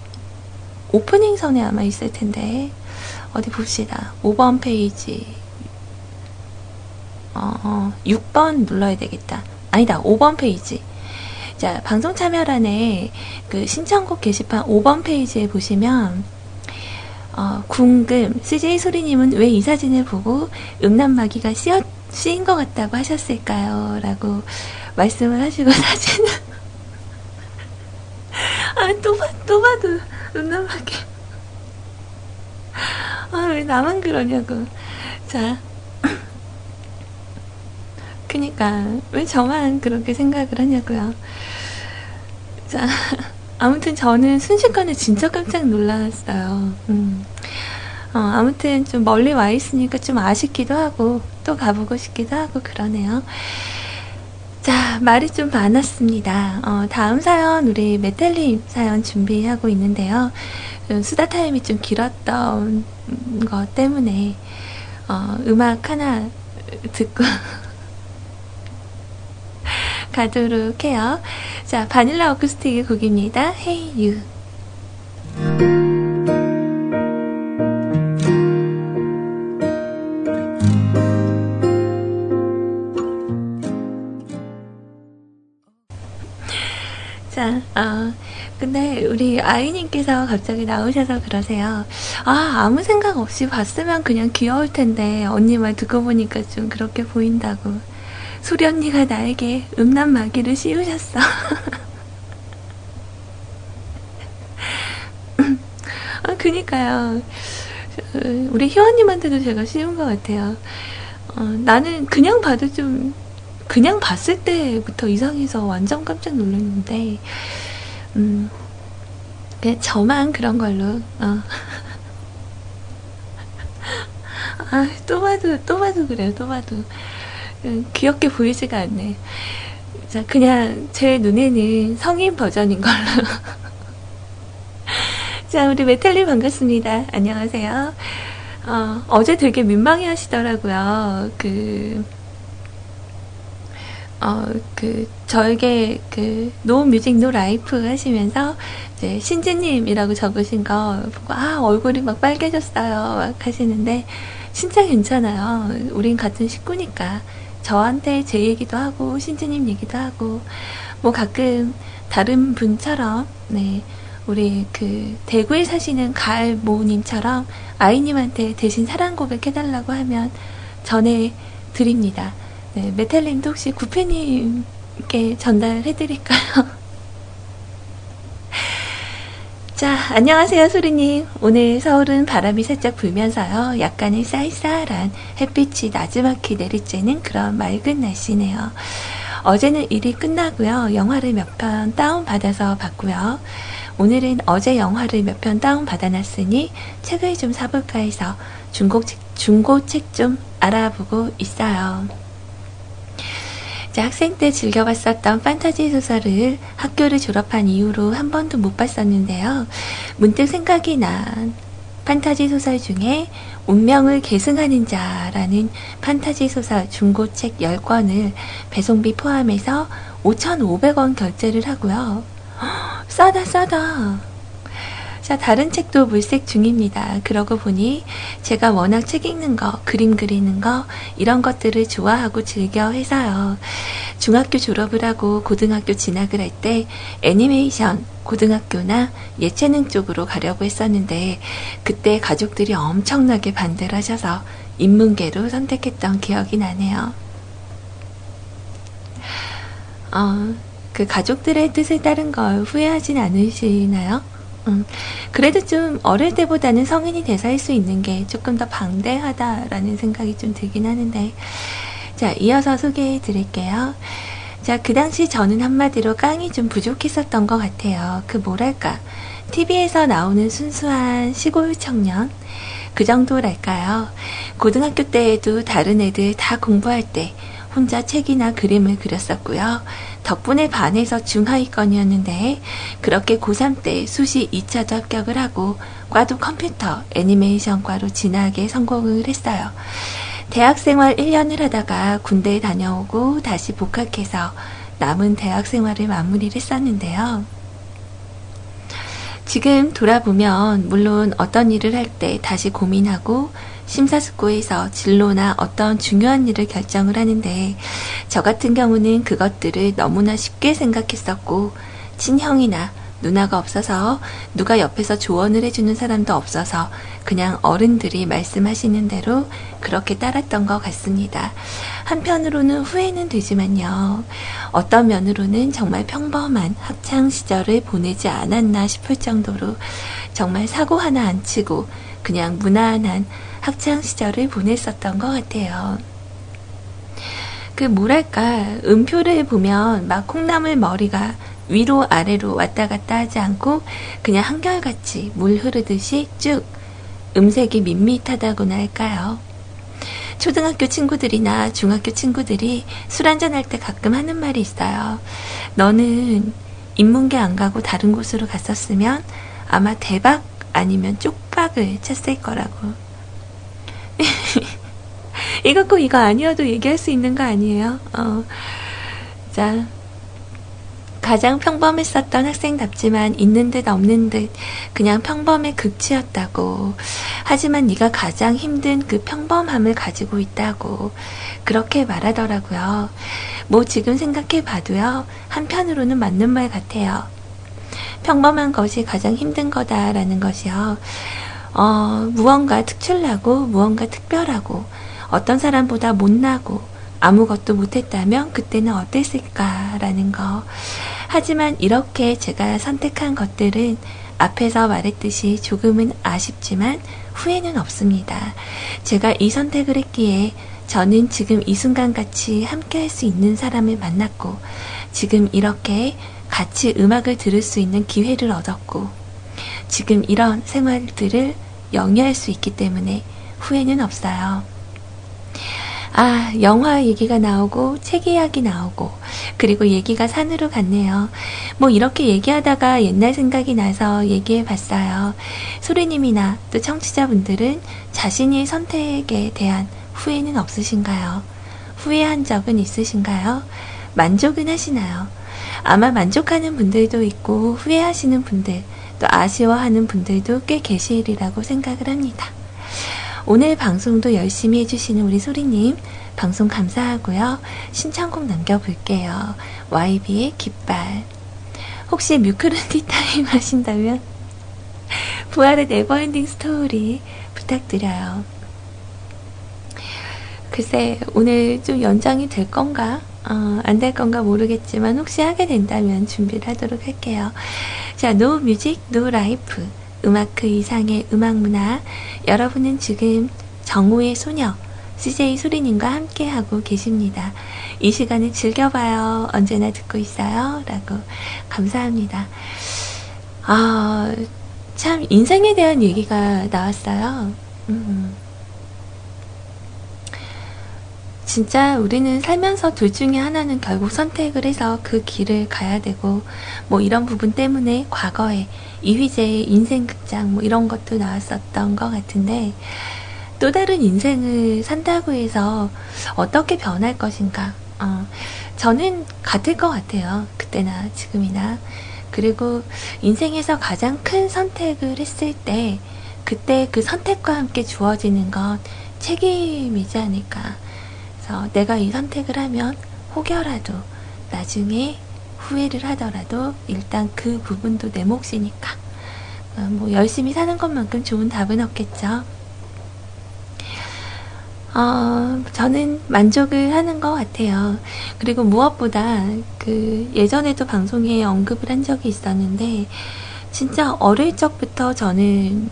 오프닝 선에 아마 있을 텐데, 어디 봅시다. 5번 페이지. 어, 어, 6번 눌러야 되겠다. 아니다, 5번 페이지. 자, 방송 참여란에 그 신청곡 게시판 5번 페이지에 보시면, 어, 궁금, CJ 소리님은 왜 이 사진을 보고 음란마귀가 씌어, 씌인 것 같다고 하셨을까요? 라고 말씀을 하시고 사진을. 아, 또 봐, 또 봐도 음란마귀. 아, 왜 나만 그러냐고. 자. 그니까, 왜 저만 그렇게 생각을 하냐고요. 자, 아무튼 저는 순식간에 진짜 깜짝 놀랐어요. 음. 어, 아무튼 좀 멀리 와 있으니까 좀 아쉽기도 하고, 또 가보고 싶기도 하고 그러네요. 자, 말이 좀 많았습니다. 어, 다음 사연, 우리 메텔님 사연 준비하고 있는데요. 음, 수다 타임이 좀 길었던 것 때문에, 어, 음악 하나 듣고 가도록 해요. 자, 바닐라 어쿠스틱의 곡입니다. Hey You. 자, 어, 근데 우리 아이님께서 갑자기 나오셔서 그러세요. 아, 아무 생각 없이 봤으면 그냥 귀여울 텐데, 언니 말 듣고 보니까 좀 그렇게 보인다고. 소리 언니가 나에게 음란 마귀를 씌우셨어. 아, 그니까요. 어, 우리 희원님한테도 제가 씌운 것 같아요. 어, 나는 그냥 봐도 좀 그냥 봤을 때부터 이상해서 완전 깜짝 놀랐는데, 음, 그냥 저만 그런 걸로, 어. 아, 또 봐도, 또 봐도 그래요, 또 봐도. 음, 귀엽게 보이지가 않네. 자, 그냥 제 눈에는 성인 버전인 걸로. 자, 우리 메탈리 반갑습니다. 안녕하세요. 어, 어제 되게 민망해 하시더라고요. 그, 어, 그, 저에게 그, No Music No Life 하시면서, 이제, 신지님이라고 적으신 거 보고, 아, 얼굴이 막 빨개졌어요. 막 하시는데, 진짜 괜찮아요. 우린 같은 식구니까. 저한테 제 얘기도 하고, 신지님 얘기도 하고, 뭐 가끔 다른 분처럼, 네, 우리 그, 대구에 사시는 가을 모님처럼 아이님한테 대신 사랑 고백 해달라고 하면 전해 드립니다. 네, 메텔님도 혹시 구페님께 전달해드릴까요? 자, 안녕하세요, 소리님. 오늘 서울은 바람이 살짝 불면서요. 약간의 쌀쌀한 햇빛이 나지막히 내리쬐는 그런 맑은 날씨네요. 어제는 일이 끝나고요. 영화를 몇 편 다운받아서 봤고요. 오늘은 어제 영화를 몇 편 다운받아놨으니 책을 좀 사볼까 해서 중고 책, 중고 책 좀 알아보고 있어요. 학생 때 즐겨봤었던 판타지 소설을 학교를 졸업한 이후로 한 번도 못 봤었는데요. 문득 생각이 난 판타지 소설 중에 운명을 계승하는 자라는 판타지 소설 중고책 10권을 배송비 포함해서 5,500원 결제를 하고요. 싸다, 싸다. 자, 다른 책도 물색 중입니다. 그러고 보니 제가 워낙 책 읽는 거, 그림 그리는 거, 이런 것들을 좋아하고 즐겨 해서요. 중학교 졸업을 하고 고등학교 진학을 할 때 애니메이션, 고등학교나 예체능 쪽으로 가려고 했었는데 그때 가족들이 엄청나게 반대를 하셔서 인문계로 선택했던 기억이 나네요. 어, 그 가족들의 뜻을 따른 걸 후회하진 않으시나요? 음, 그래도 좀 어릴 때보다는 성인이 할수 있는 게 조금 더 방대하다라는 생각이 좀 들긴 하는데, 자, 이어서 소개해 드릴게요. 자, 그 당시 저는 한마디로 깡이 좀 부족했었던 것 같아요. 그 뭐랄까, TV에서 나오는 순수한 시골 청년? 그 정도랄까요. 고등학교 때에도 다른 애들 다 공부할 때 혼자 책이나 그림을 그렸었고요. 덕분에 반에서 중하위권이었는데 그렇게 고3 때 수시 2차도 합격을 하고 과도 컴퓨터 애니메이션과로 진학에 성공을 했어요. 대학 생활 1년을 하다가 군대에 다녀오고 다시 복학해서 남은 대학 생활을 마무리를 했었는데요. 지금 돌아보면 물론 어떤 일을 할 때 다시 고민하고 심사숙고해서 진로나 어떤 중요한 일을 결정을 하는데 저 같은 경우는 그것들을 너무나 쉽게 생각했었고 친형이나 누나가 없어서 누가 옆에서 조언을 해주는 사람도 없어서 그냥 어른들이 말씀하시는 대로 그렇게 따랐던 것 같습니다. 한편으로는 후회는 되지만요. 어떤 면으로는 정말 평범한 학창 시절을 보내지 않았나 싶을 정도로 정말 사고 하나 안 치고 그냥 무난한 학창 시절을 보냈었던 것 같아요. 그 뭐랄까 음표를 보면 막 콩나물 머리가 위로 아래로 왔다 갔다 하지 않고 그냥 한결같이 물 흐르듯이 쭉 음색이 밋밋하다고나 할까요. 초등학교 친구들이나 중학교 친구들이 술 한잔할 때 가끔 하는 말이 있어요. 너는 인문계 안 가고 다른 곳으로 갔었으면 아마 대박 아니면 쪽박을 쳤을 거라고. 이거 꼭 이거 아니어도 얘기할 수 있는 거 아니에요? 어. 자, 가장 평범했었던 학생답지만 있는 듯 없는 듯 그냥 평범의 극치였다고. 하지만 네가 가장 힘든 그 평범함을 가지고 있다고 그렇게 말하더라고요. 뭐 지금 생각해 봐도요. 한편으로는 맞는 말 같아요. 평범한 것이 가장 힘든 거다라는 것이요. 어, 무언가 특출나고 무언가 특별하고 어떤 사람보다 못나고 아무것도 못했다면 그때는 어땠을까라는 거. 하지만 이렇게 제가 선택한 것들은 앞에서 말했듯이 조금은 아쉽지만 후회는 없습니다. 제가 이 선택을 했기에 저는 지금 이 순간 같이 함께 할 수 있는 사람을 만났고 지금 이렇게 같이 음악을 들을 수 있는 기회를 얻었고 지금 이런 생활들을 영위할 수 있기 때문에 후회는 없어요. 아, 영화 얘기가 나오고 책 이야기 나오고 그리고 얘기가 산으로 갔네요. 뭐 이렇게 얘기하다가 옛날 생각이 나서 얘기해 봤어요. 소리님이나 또 청취자분들은 자신의 선택에 대한 후회는 없으신가요? 후회한 적은 있으신가요? 만족은 하시나요? 아마 만족하는 분들도 있고 후회하시는 분들 또 아쉬워하는 분들도 꽤 계시리라고 생각을 합니다. 오늘 방송도 열심히 해주시는 우리 소리님 방송 감사하고요. 신청곡 남겨볼게요. YB의 깃발. 혹시 뮤크런티 타임 하신다면 부활의 Never Ending Story 부탁드려요. 글쎄 오늘 좀 연장이 될 건가 어, 안될 건가 모르겠지만 혹시 하게 된다면 준비를 하도록 할게요. 자, No Music, No Life. 음악 그 이상의 음악 문화. 여러분은 지금 정오의 소녀, CJ 소리님과 함께하고 계십니다. 이 시간을 즐겨봐요. 언제나 듣고 있어요. 라고 감사합니다. 아, 참, 인생에 대한 얘기가 나왔어요. 음. 진짜 우리는 살면서 둘 중에 하나는 결국 선택을 해서 그 길을 가야 되고, 뭐 이런 부분 때문에 과거에 이휘재의 인생극장 뭐 이런 것도 나왔었던 것 같은데, 또 다른 인생을 산다고 해서 어떻게 변할 것인가. 어, 저는 같을 것 같아요. 그때나 지금이나. 그리고 인생에서 가장 큰 선택을 했을 때, 그때 그 선택과 함께 주어지는 건 책임이지 않을까. 그래서 내가 이 선택을 하면 혹여라도 나중에 후회를 하더라도 일단 그 부분도 내 몫이니까 어, 뭐 열심히 사는 것만큼 좋은 답은 없겠죠. 어, 저는 만족을 하는 것 같아요. 그리고 무엇보다 그 예전에도 방송에 언급을 한 적이 있었는데 진짜 어릴 적부터 저는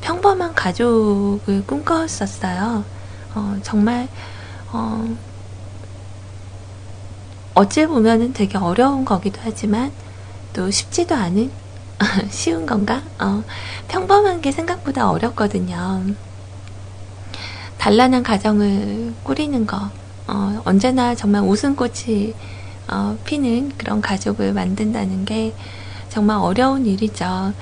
평범한 가족을 꿈꿨었어요. 어, 정말 어, 어찌 보면은 되게 어려운 거기도 하지만 또 쉽지도 않은 쉬운 건가? 어, 평범한 게 생각보다 어렵거든요. 단란한 가정을 꾸리는 거, 어, 언제나 정말 웃음꽃이 어, 피는 그런 가족을 만든다는 게 정말 어려운 일이죠.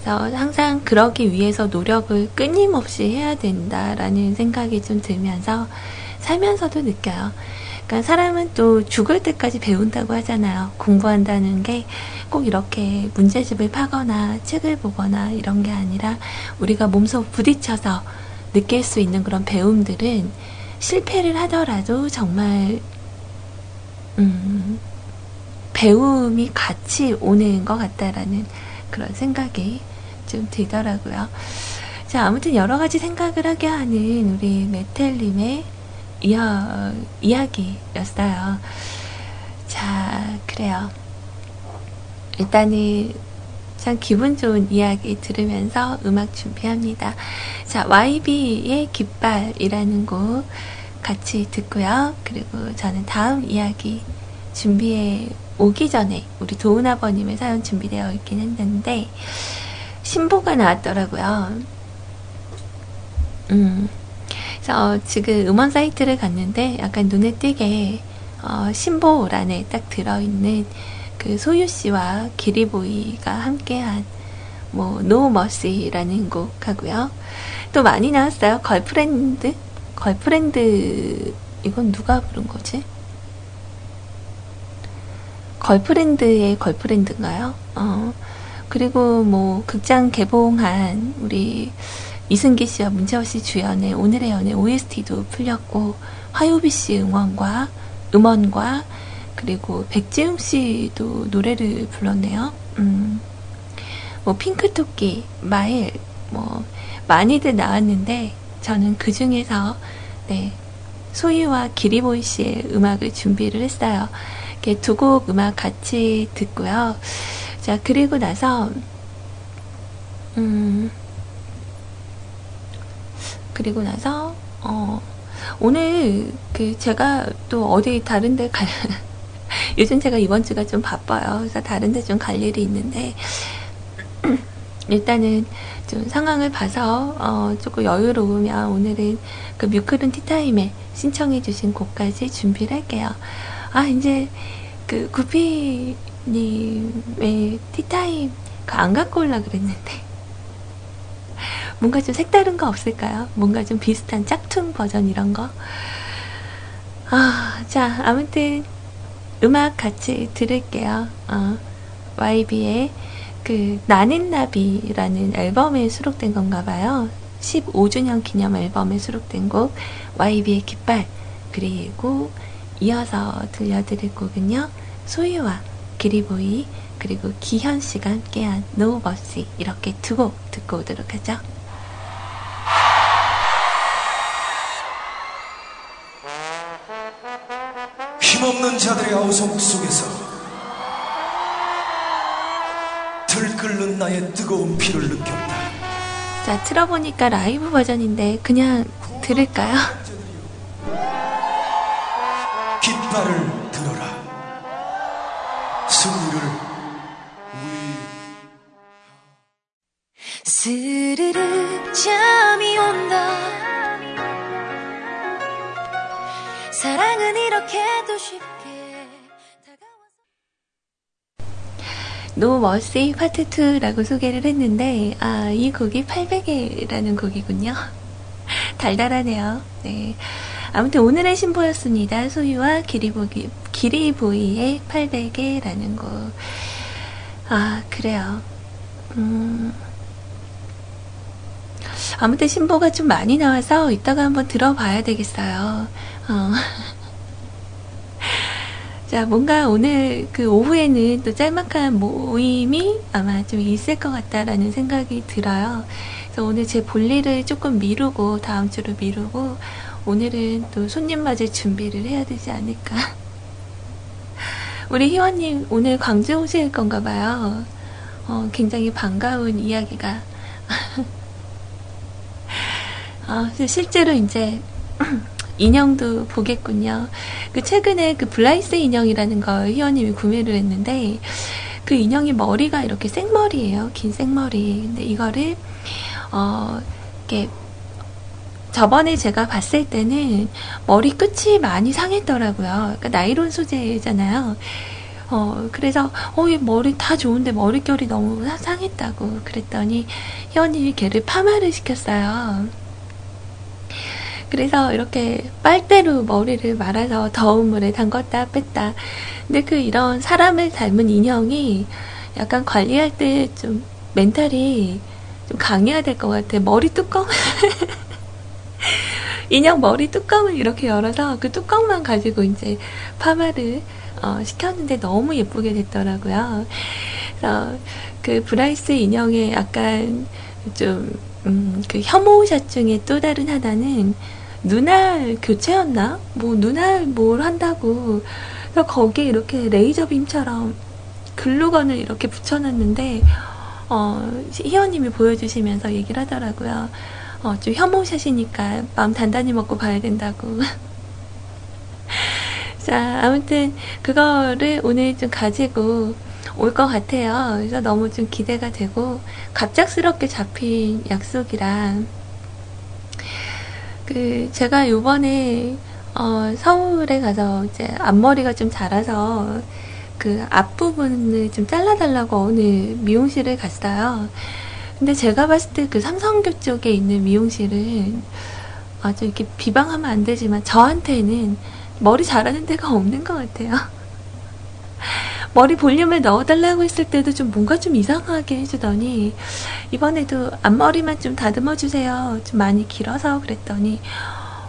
그래서 항상 그러기 위해서 노력을 끊임없이 해야 된다라는 생각이 좀 들면서 살면서도 느껴요. 그러니까 사람은 또 죽을 때까지 배운다고 하잖아요. 공부한다는 게 꼭 이렇게 문제집을 파거나 책을 보거나 이런 게 아니라 우리가 몸소 부딪혀서 느낄 수 있는 그런 배움들은 실패를 하더라도 정말 음, 배움이 같이 오는 것 같다라는 그런 생각이 좀 들더라고요. 자, 아무튼 여러 가지 생각을 하게 하는 우리 메텔님의 이야, 이야기였어요. 자, 그래요. 일단은 참 기분 좋은 이야기 들으면서 음악 준비합니다. 자, YB의 깃발이라는 곡 같이 듣고요. 그리고 저는 다음 이야기 준비해 오기 전에 우리 도훈 아버님의 사연 준비되어 있긴 했는데 신보가 나왔더라고요. 음. 그래서 지금 음원 사이트를 갔는데 약간 눈에 띄게 어, 신보란에 딱 들어있는 그 소유 씨와 기리보이가 함께한 뭐 No Mercy라는 곡 하고요. 또 많이 나왔어요. 걸프렌드? 걸프렌드 이건 누가 부른 거지? 걸프렌드의 걸프렌드인가요? 어. 그리고 뭐 극장 개봉한 우리 이승기 씨와 문채호 씨 주연의 오늘의 연애 OST도 풀렸고 화요비 씨 응원과 음원과 그리고 백지웅 씨도 노래를 불렀네요. 음. 뭐 핑크토끼, 마일 뭐 많이들 나왔는데 저는 그 중에서 네 소희와 기리보이 씨의 음악을 준비를 했어요. 이렇게 두 곡 음악 같이 듣고요. 자 그리고 나서 음 그리고 나서 어 오늘 그 제가 또 어디 다른데 갈 요즘 제가 이번 주가 좀 바빠요. 그래서 다른데 좀 갈 일이 있는데 일단은 좀 상황을 봐서 어, 조금 여유로우면 오늘은 그 뮤클은 티타임에 신청해주신 곡까지 준비를 할게요. 아 이제 그 구피님의 티타임 그 안 갖고 올라 그랬는데 뭔가 좀 색다른 거 없을까요? 뭔가 좀 비슷한 짝퉁 버전 이런 거. 아, 자 아무튼 음악 같이 들을게요. 어, YB의 그 나는 나비라는 앨범에 수록된 건가 봐요. 15주년 기념 앨범에 수록된 곡 YB의 깃발 그리고 이어서 들려드릴 곡은요. 소유와 기리보이 그리고 기현 씨가 함께한 Mercy 이렇게 두 곡 듣고 오도록 하죠. 힘없는 자들의 아우성 속에서 들끓는 나의 뜨거운 피를 느꼈다. 자, 틀어보니까 라이브 버전인데 그냥 들을까요? 깃발을 들어라. 승리를 우리 스르르 잠이 온다 사랑은 이렇게도 쉽게 다가와서 Mercy 파트 2라고 소개를 했는데, 아, 이 곡이 800개라는 곡이군요. 달달하네요. 네. 아무튼 오늘의 신보였습니다. 소유와 기리보기, 기리보이의 800개라는 곡. 아, 그래요. 음. 아무튼 신보가 좀 많이 나와서 이따가 한번 들어봐야 되겠어요. 어. 자, 뭔가 오늘 그 오후에는 또 짤막한 모임이 아마 좀 있을 것 같다라는 생각이 들어요. 그래서 오늘 제 볼일을 조금 미루고, 다음 주로 미루고, 오늘은 또 손님 맞을 준비를 해야 되지 않을까. 우리 희원님 오늘 광주 오실 건가 봐요. 어, 굉장히 반가운 이야기가. 아, 실제로 이제 인형도 보겠군요. 그 최근에 그 블라이스 인형이라는 걸 희원님이 구매를 했는데 그 인형이 머리가 이렇게 생머리예요. 긴 생머리. 근데 이거를 어 이렇게 저번에 제가 봤을 때는 머리 끝이 많이 상했더라고요. 그러니까 나이론 소재잖아요. 어, 그래서, 어, 얘 머리 다 좋은데 머릿결이 너무 상했다고 그랬더니, 희원님이 걔를 파마를 시켰어요. 그래서 이렇게 빨대로 머리를 말아서 더운 물에 담갔다 뺐다. 근데 그 이런 사람을 닮은 인형이 약간 관리할 때 좀 멘탈이 좀 강해야 될 것 같아. 머리 뚜껑. 인형 머리 뚜껑을 이렇게 열어서 그 뚜껑만 가지고 이제 파마를 어, 시켰는데 너무 예쁘게 됐더라고요. 그래서 그 블라이스 인형의 약간 좀, 음, 그 혐오샷 중에 또 다른 하나는 눈알 교체였나? 뭐 눈알 뭘 한다고. 그래서 거기에 이렇게 레이저 빔처럼 글루건을 이렇게 붙여놨는데, 어, 희원님이 보여주시면서 얘기를 하더라고요. 어, 좀 혐오샷이니까 마음 단단히 먹고 봐야 된다고. 자, 아무튼 그거를 오늘 좀 가지고 올 것 같아요. 그래서 너무 좀 기대가 되고 갑작스럽게 잡힌 약속이랑 그그 제가 요번에 어, 서울에 가서 이제 앞머리가 좀 자라서 그 앞부분을 좀 잘라달라고 어느 미용실을 갔어요. 근데 제가 봤을 때 그 삼성교 쪽에 있는 미용실은 아주 이렇게 비방하면 안 되지만 저한테는 머리 자라는 데가 없는 것 같아요. 머리 볼륨을 넣어달라고 했을 때도 좀 뭔가 좀 이상하게 해주더니 이번에도 앞머리만 좀 다듬어 주세요. 좀 많이 길어서 그랬더니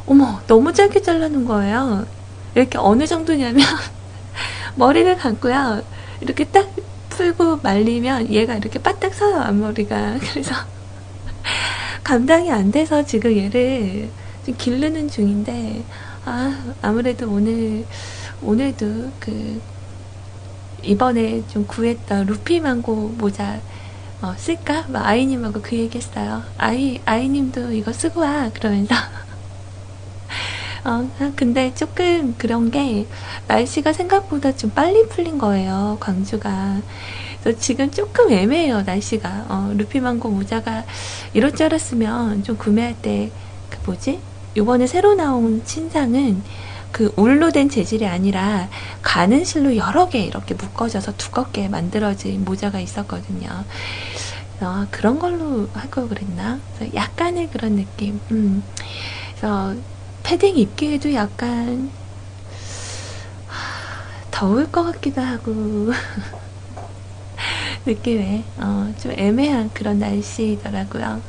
어머 너무 짧게 잘라는 거예요. 이렇게 어느 정도냐면 머리를 감고요. 이렇게 딱 풀고 말리면 얘가 이렇게 빠딱 서요 앞머리가. 그래서 감당이 안 돼서 지금 얘를 좀 기르는 중인데 아 아무래도 오늘 오늘도 그 이번에 좀 구했던 루피망고 모자 어, 쓸까? 막 아이님하고 그 얘기했어요. 아이 아이님도 이거 쓰고 와 그러면서. 어, 근데 조금 그런 게 날씨가 생각보다 좀 빨리 풀린 거예요, 광주가. 그래서 지금 조금 애매해요, 날씨가. 어, 루피망고 모자가 이럴 줄 알았으면 좀 구매할 때, 그 뭐지? 요번에 새로 나온 신상은 그 울로 된 재질이 아니라 가는 실로 여러 개 이렇게 묶어져서 두껍게 만들어진 모자가 있었거든요. 어, 그런 걸로 할 걸 그랬나? 약간의 그런 느낌. 음. 그래서 패딩 입기에도 약간 더울 것 같기도 하고 느낌에 어, 좀 애매한 그런 날씨더라고요.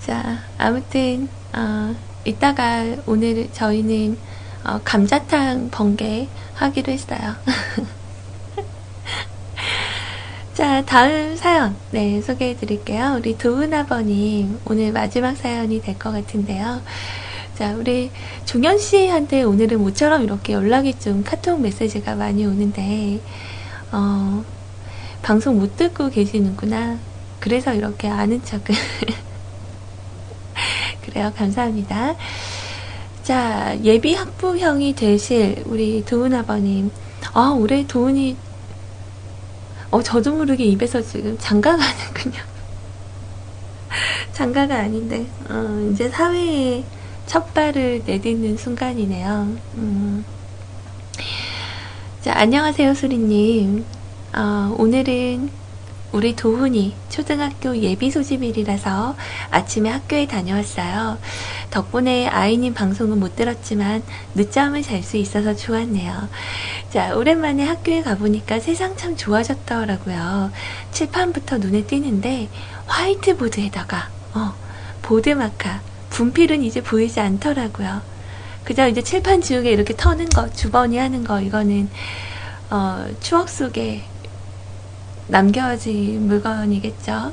자, 아무튼 어, 이따가 오늘 저희는 어, 감자탕 번개 하기로 했어요. 자, 다음 사연, 네, 소개해 드릴게요. 우리 도은아버님, 오늘 마지막 사연이 될 것 같은데요. 자, 우리 종현 씨한테 오늘은 모처럼 이렇게 연락이 좀 카톡 메시지가 많이 오는데, 어, 방송 못 듣고 계시는구나. 그래서 이렇게 아는 척을. 그래요. 감사합니다. 자, 예비 학부형이 되실 우리 도훈 아버님. 아, 올해 도훈이, 어, 저도 모르게 입에서 지금 장가가 하는군요. 장가가 아닌데, 어, 이제 사회에 첫 발을 내딛는 순간이네요. 음. 자, 안녕하세요, 수리님. 어, 오늘은 우리 도훈이 초등학교 예비 소집일이라서 아침에 학교에 다녀왔어요. 덕분에 아이님 방송은 못 들었지만 늦잠을 잘 수 있어서 좋았네요. 자, 오랜만에 학교에 가보니까 세상 참 좋아졌더라고요. 칠판부터 눈에 띄는데 화이트보드에다가 어, 보드마카, 분필은 이제 보이지 않더라고요. 그저 이제 칠판 지우개 이렇게 터는 거, 주번이 하는 거, 이거는 어, 추억 속에 남겨진 물건이겠죠.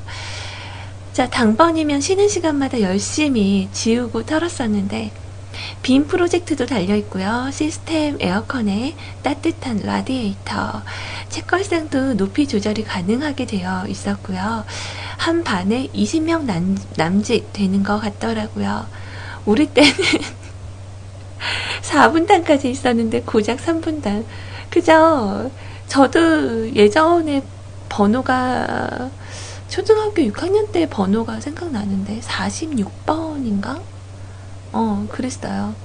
자, 당번이면 쉬는 시간마다 열심히 지우고 털었었는데, 빔 프로젝트도 달려있고요. 시스템 에어컨에 따뜻한 라디에이터, 책걸상도 높이 조절이 가능하게 되어 있었고요. 한 반에 20명 남, 남짓 되는 것 같더라고요. 우리 때는 4분단까지 있었는데 고작 3분단. 그죠? 저도 예전에 번호가 초등학교 6학년 때 번호가 생각나는데 46번인가? 어, 그랬어요.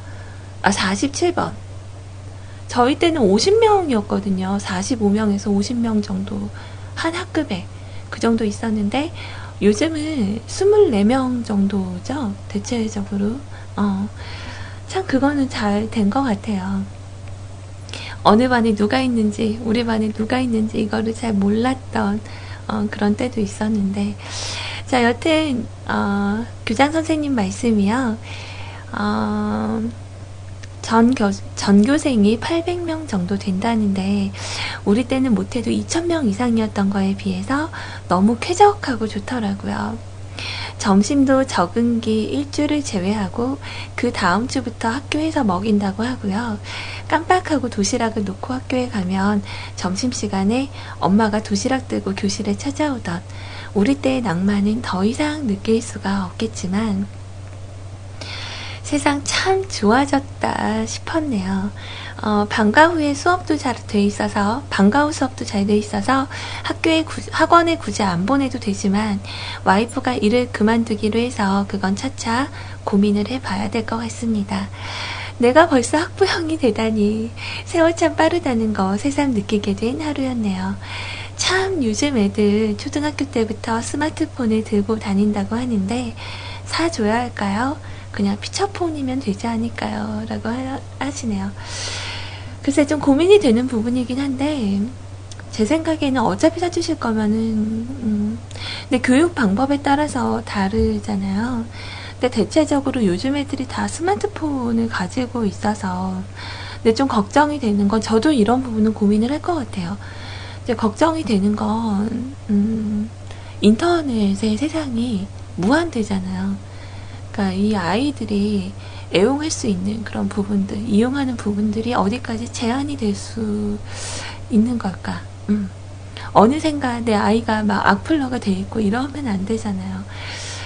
아, 47번. 저희 때는 50명이었거든요. 45명에서 50명 정도 한 학급에 그 정도 있었는데 요즘은 24명 정도죠. 대체적으로. 어. 참 그거는 잘 된 것 같아요. 어느 반에 누가 있는지, 우리 반에 누가 있는지 이거를 잘 몰랐던 어, 그런 때도 있었는데. 자, 여튼, 어, 교장 선생님 말씀이요. 어, 전 교, 전교생이 800명 정도 된다는데, 우리 때는 못해도 2000명 이상이었던 거에 비해서 너무 쾌적하고 좋더라고요. 점심도 적응기 일주를 제외하고 그 다음 주부터 학교에서 먹인다고 하고요. 깜빡하고 도시락을 놓고 학교에 가면 점심시간에 엄마가 도시락 들고 교실에 찾아오던 우리 때의 낭만은 더 이상 느낄 수가 없겠지만 세상 참 좋아졌다 싶었네요. 어, 방과 후에 수업도 잘 돼 있어서 방과 후 수업도 잘 돼 있어서 학교에 구, 학원에 굳이 안 보내도 되지만 와이프가 일을 그만두기로 해서 그건 차차 고민을 해봐야 될 것 같습니다. 내가 벌써 학부형이 되다니 세월 참 빠르다는 거 새삼 느끼게 된 하루였네요. 참 요즘 애들 초등학교 때부터 스마트폰을 들고 다닌다고 하는데 사줘야 할까요? 그냥 피처폰이면 되지 않을까요? 라고 하, 시네요 글쎄 좀 고민이 되는 부분이긴 한데 제 생각에는 어차피 사주실 거면은 음, 근데 교육 방법에 따라서 다르잖아요. 근데 대체적으로 요즘 애들이 다 스마트폰을 가지고 있어서 근데 좀 걱정이 되는 건 저도 이런 부분은 고민을 할 것 같아요. 이제 걱정이 되는 건 음, 인터넷의 세상이 무한대잖아요. 그러니까 이 아이들이 애용할 수 있는 그런 부분들, 이용하는 부분들이 어디까지 제한이 될 수 있는 걸까? 음. 어느샌가 내 아이가 막 악플러가 돼 있고 이러면 안 되잖아요.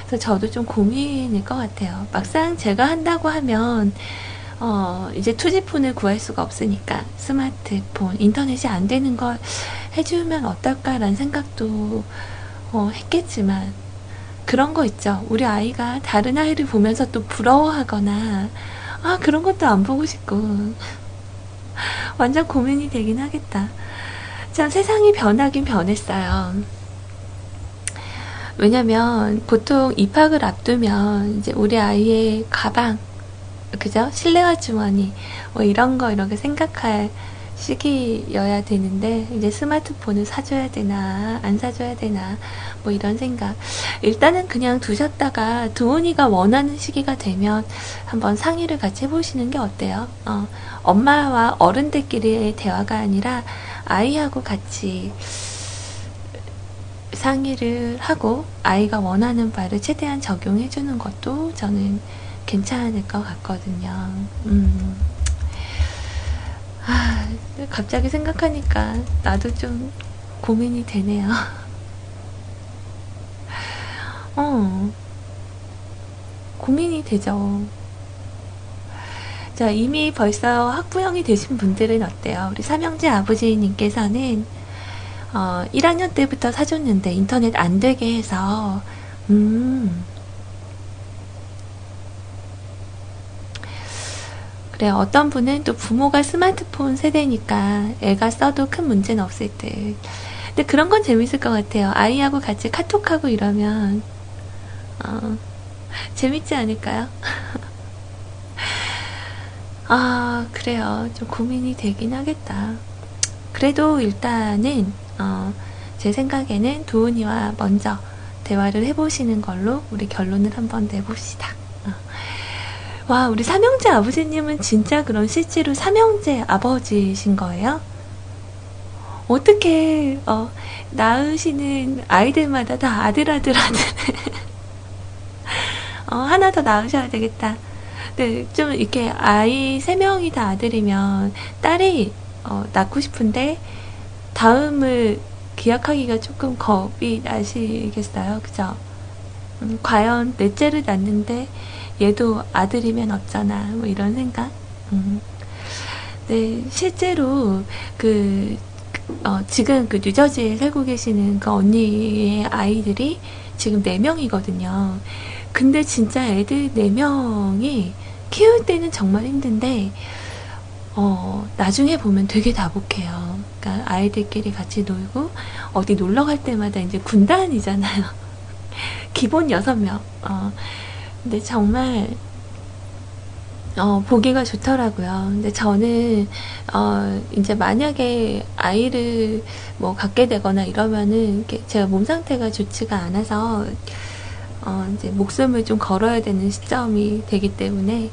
그래서 저도 좀 고민일 것 같아요. 막상 제가 한다고 하면, 어, 이제 투지폰을 구할 수가 없으니까 스마트폰, 인터넷이 안 되는 걸 해주면 어떨까라는 생각도 어, 했겠지만, 그런 거 있죠. 우리 아이가 다른 아이를 보면서 또 부러워하거나, 아, 그런 것도 안 보고 싶고. 완전 고민이 되긴 하겠다. 참, 세상이 변하긴 변했어요. 왜냐면, 보통 입학을 앞두면, 이제 우리 아이의 가방, 그죠? 실내화 주머니, 뭐 이런 거 이렇게 생각할 시기여야 되는데 이제 스마트폰을 사줘야 되나 안 사줘야 되나 뭐 이런 생각 일단은 그냥 두셨다가 두은이가 원하는 시기가 되면 한번 상의를 같이 해보시는 게 어때요? 어, 엄마와 어른들끼리의 대화가 아니라 아이하고 같이 상의를 하고 아이가 원하는 바를 최대한 적용해 주는 것도 저는 괜찮을 것 같거든요. 음. 아, 갑자기 생각하니까 나도 좀 고민이 되네요. 어, 고민이 되죠. 자, 이미 벌써 학부형이 되신 분들은 어때요? 우리 삼형제 아버지님께서는 어, 1학년 때부터 사줬는데 인터넷 안 되게 해서, 음, 그래, 어떤 분은 또 부모가 스마트폰 세대니까 애가 써도 큰 문제는 없을 때. 근데 그런 건 재밌을 것 같아요. 아이하고 같이 카톡하고 이러면, 어, 재밌지 않을까요? 아, 그래요. 좀 고민이 되긴 하겠다. 그래도 일단은, 어, 제 생각에는 도훈이와 먼저 대화를 해보시는 걸로 우리 결론을 한번 내봅시다. 와, 우리 삼형제 아버지님은 진짜 그런 실제로 삼형제 아버지신 거예요? 어떻게, 어, 낳으시는 아이들마다 다 아들, 아들, 아들. 어, 하나 더 낳으셔야 되겠다. 네, 좀 이렇게 아이 세 명이 다 아들이면 딸이, 어, 낳고 싶은데, 다음을 기약하기가 조금 겁이 나시겠어요? 그죠? 음, 과연 넷째를 낳는데, 얘도 아들이면 어쩌나 뭐 이런 생각. 음. 네, 실제로 그 어, 지금 그 뉴저지에 살고 계시는 그 언니의 아이들이 지금 4명이거든요. 근데 진짜 애들 4명이 키울 때는 정말 힘든데, 어, 나중에 보면 되게 다복해요. 그러니까 아이들끼리 같이 놀고, 어디 놀러 갈 때마다 이제 군단이잖아요. 기본 6명. 어, 근데 정말 어, 보기가 좋더라고요. 근데 저는, 어, 이제 만약에 아이를 뭐 갖게 되거나 이러면은, 제가 몸 상태가 좋지가 않아서, 어, 이제 목숨을 좀 걸어야 되는 시점이 되기 때문에,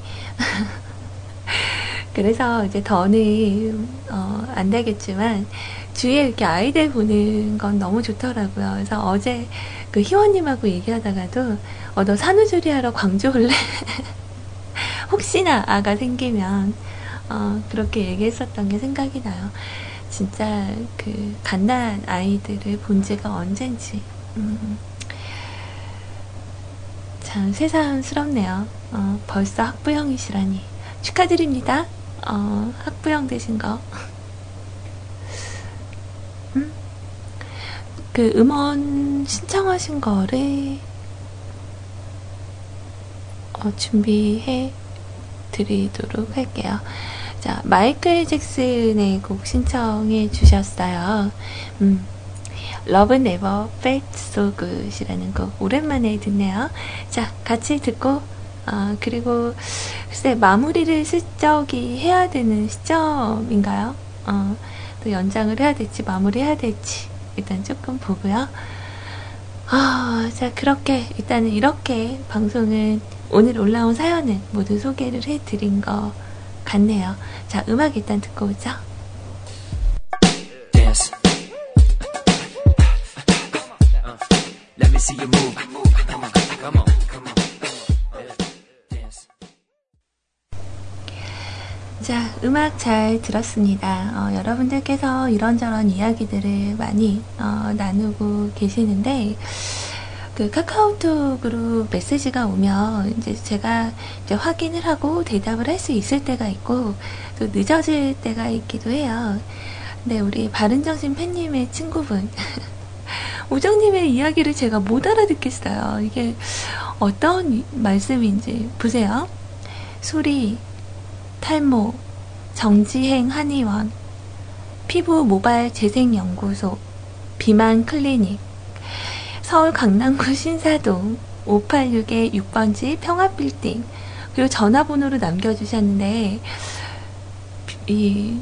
그래서 이제 더는, 어, 안 되겠지만, 주위에 이렇게 아이들 보는 건 너무 좋더라고요. 그래서 어제 그 희원님하고 얘기하다가도, 어, 너 산후조리 하러 광주 올래? 혹시나 아가 생기면, 어, 그렇게 얘기했었던 게 생각이 나요. 진짜 그 갓난 아이들을 본 지가 언젠지. 음. 참 새삼스럽네요. 어, 벌써 학부형이시라니. 축하드립니다. 어, 학부형 되신 거. 음? 그 음원 신청하신 거를 어, 준비해 드리도록 할게요. 자, 마이클 잭슨의 곡 신청해 주셨어요. 음, Love Never Felt So Good이라는 곡 오랜만에 듣네요. 자, 같이 듣고 아, 그리고 글쎄 마무리를 슬쩍이 해야 되는 시점인가요? 어, 또 연장을 해야 될지 마무리해야 될지 일단 조금 보고요. 아, 자, 그렇게 일단은 이렇게 방송은 오늘 올라온 사연은 모두 소개를 해드린 것 같네요. 자, 음악 일단 듣고 오죠. 자, 음악 잘 들었습니다. 어, 여러분들께서 이런저런 이야기들을 많이 어, 나누고 계시는데, 그 카카오톡으로 메시지가 오면 이제 제가 이제 확인을 하고 대답을 할 수 있을 때가 있고, 또 늦어질 때가 있기도 해요. 근데 우리 바른정신 팬님의 친구분, 우정님의 이야기를 제가 못 알아듣겠어요. 이게 어떤 이- 말씀인지 보세요. 소리, 탈모, 정지행 한의원, 피부 모발 재생연구소, 비만 클리닉, 서울 강남구 신사동 586의 6번지 평화빌딩, 그리고 전화번호로 남겨주셨는데, 이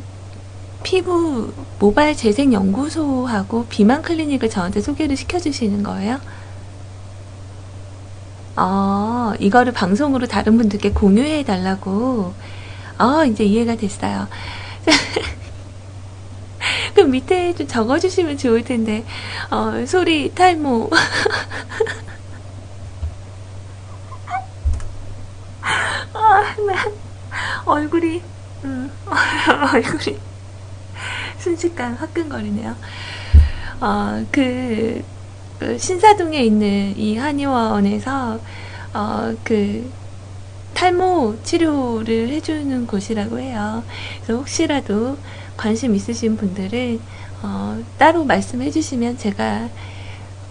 피부 모발 재생 연구소하고 비만 클리닉을 저한테 소개를 시켜주시는 거예요. 아, 이거를 방송으로 다른 분들께 공유해 달라고. 아, 이제 이해가 됐어요. 그럼 밑에 좀 적어주시면 좋을 텐데, 어, 소리, 탈모. 아, 나, 얼굴이, 음, 얼굴이 순식간 화끈거리네요. 어, 그, 그 신사동에 있는 이 한의원에서, 어, 그, 탈모 치료를 해주는 곳이라고 해요. 그래서 혹시라도 관심 있으신 분들은, 어, 따로 말씀해 주시면 제가,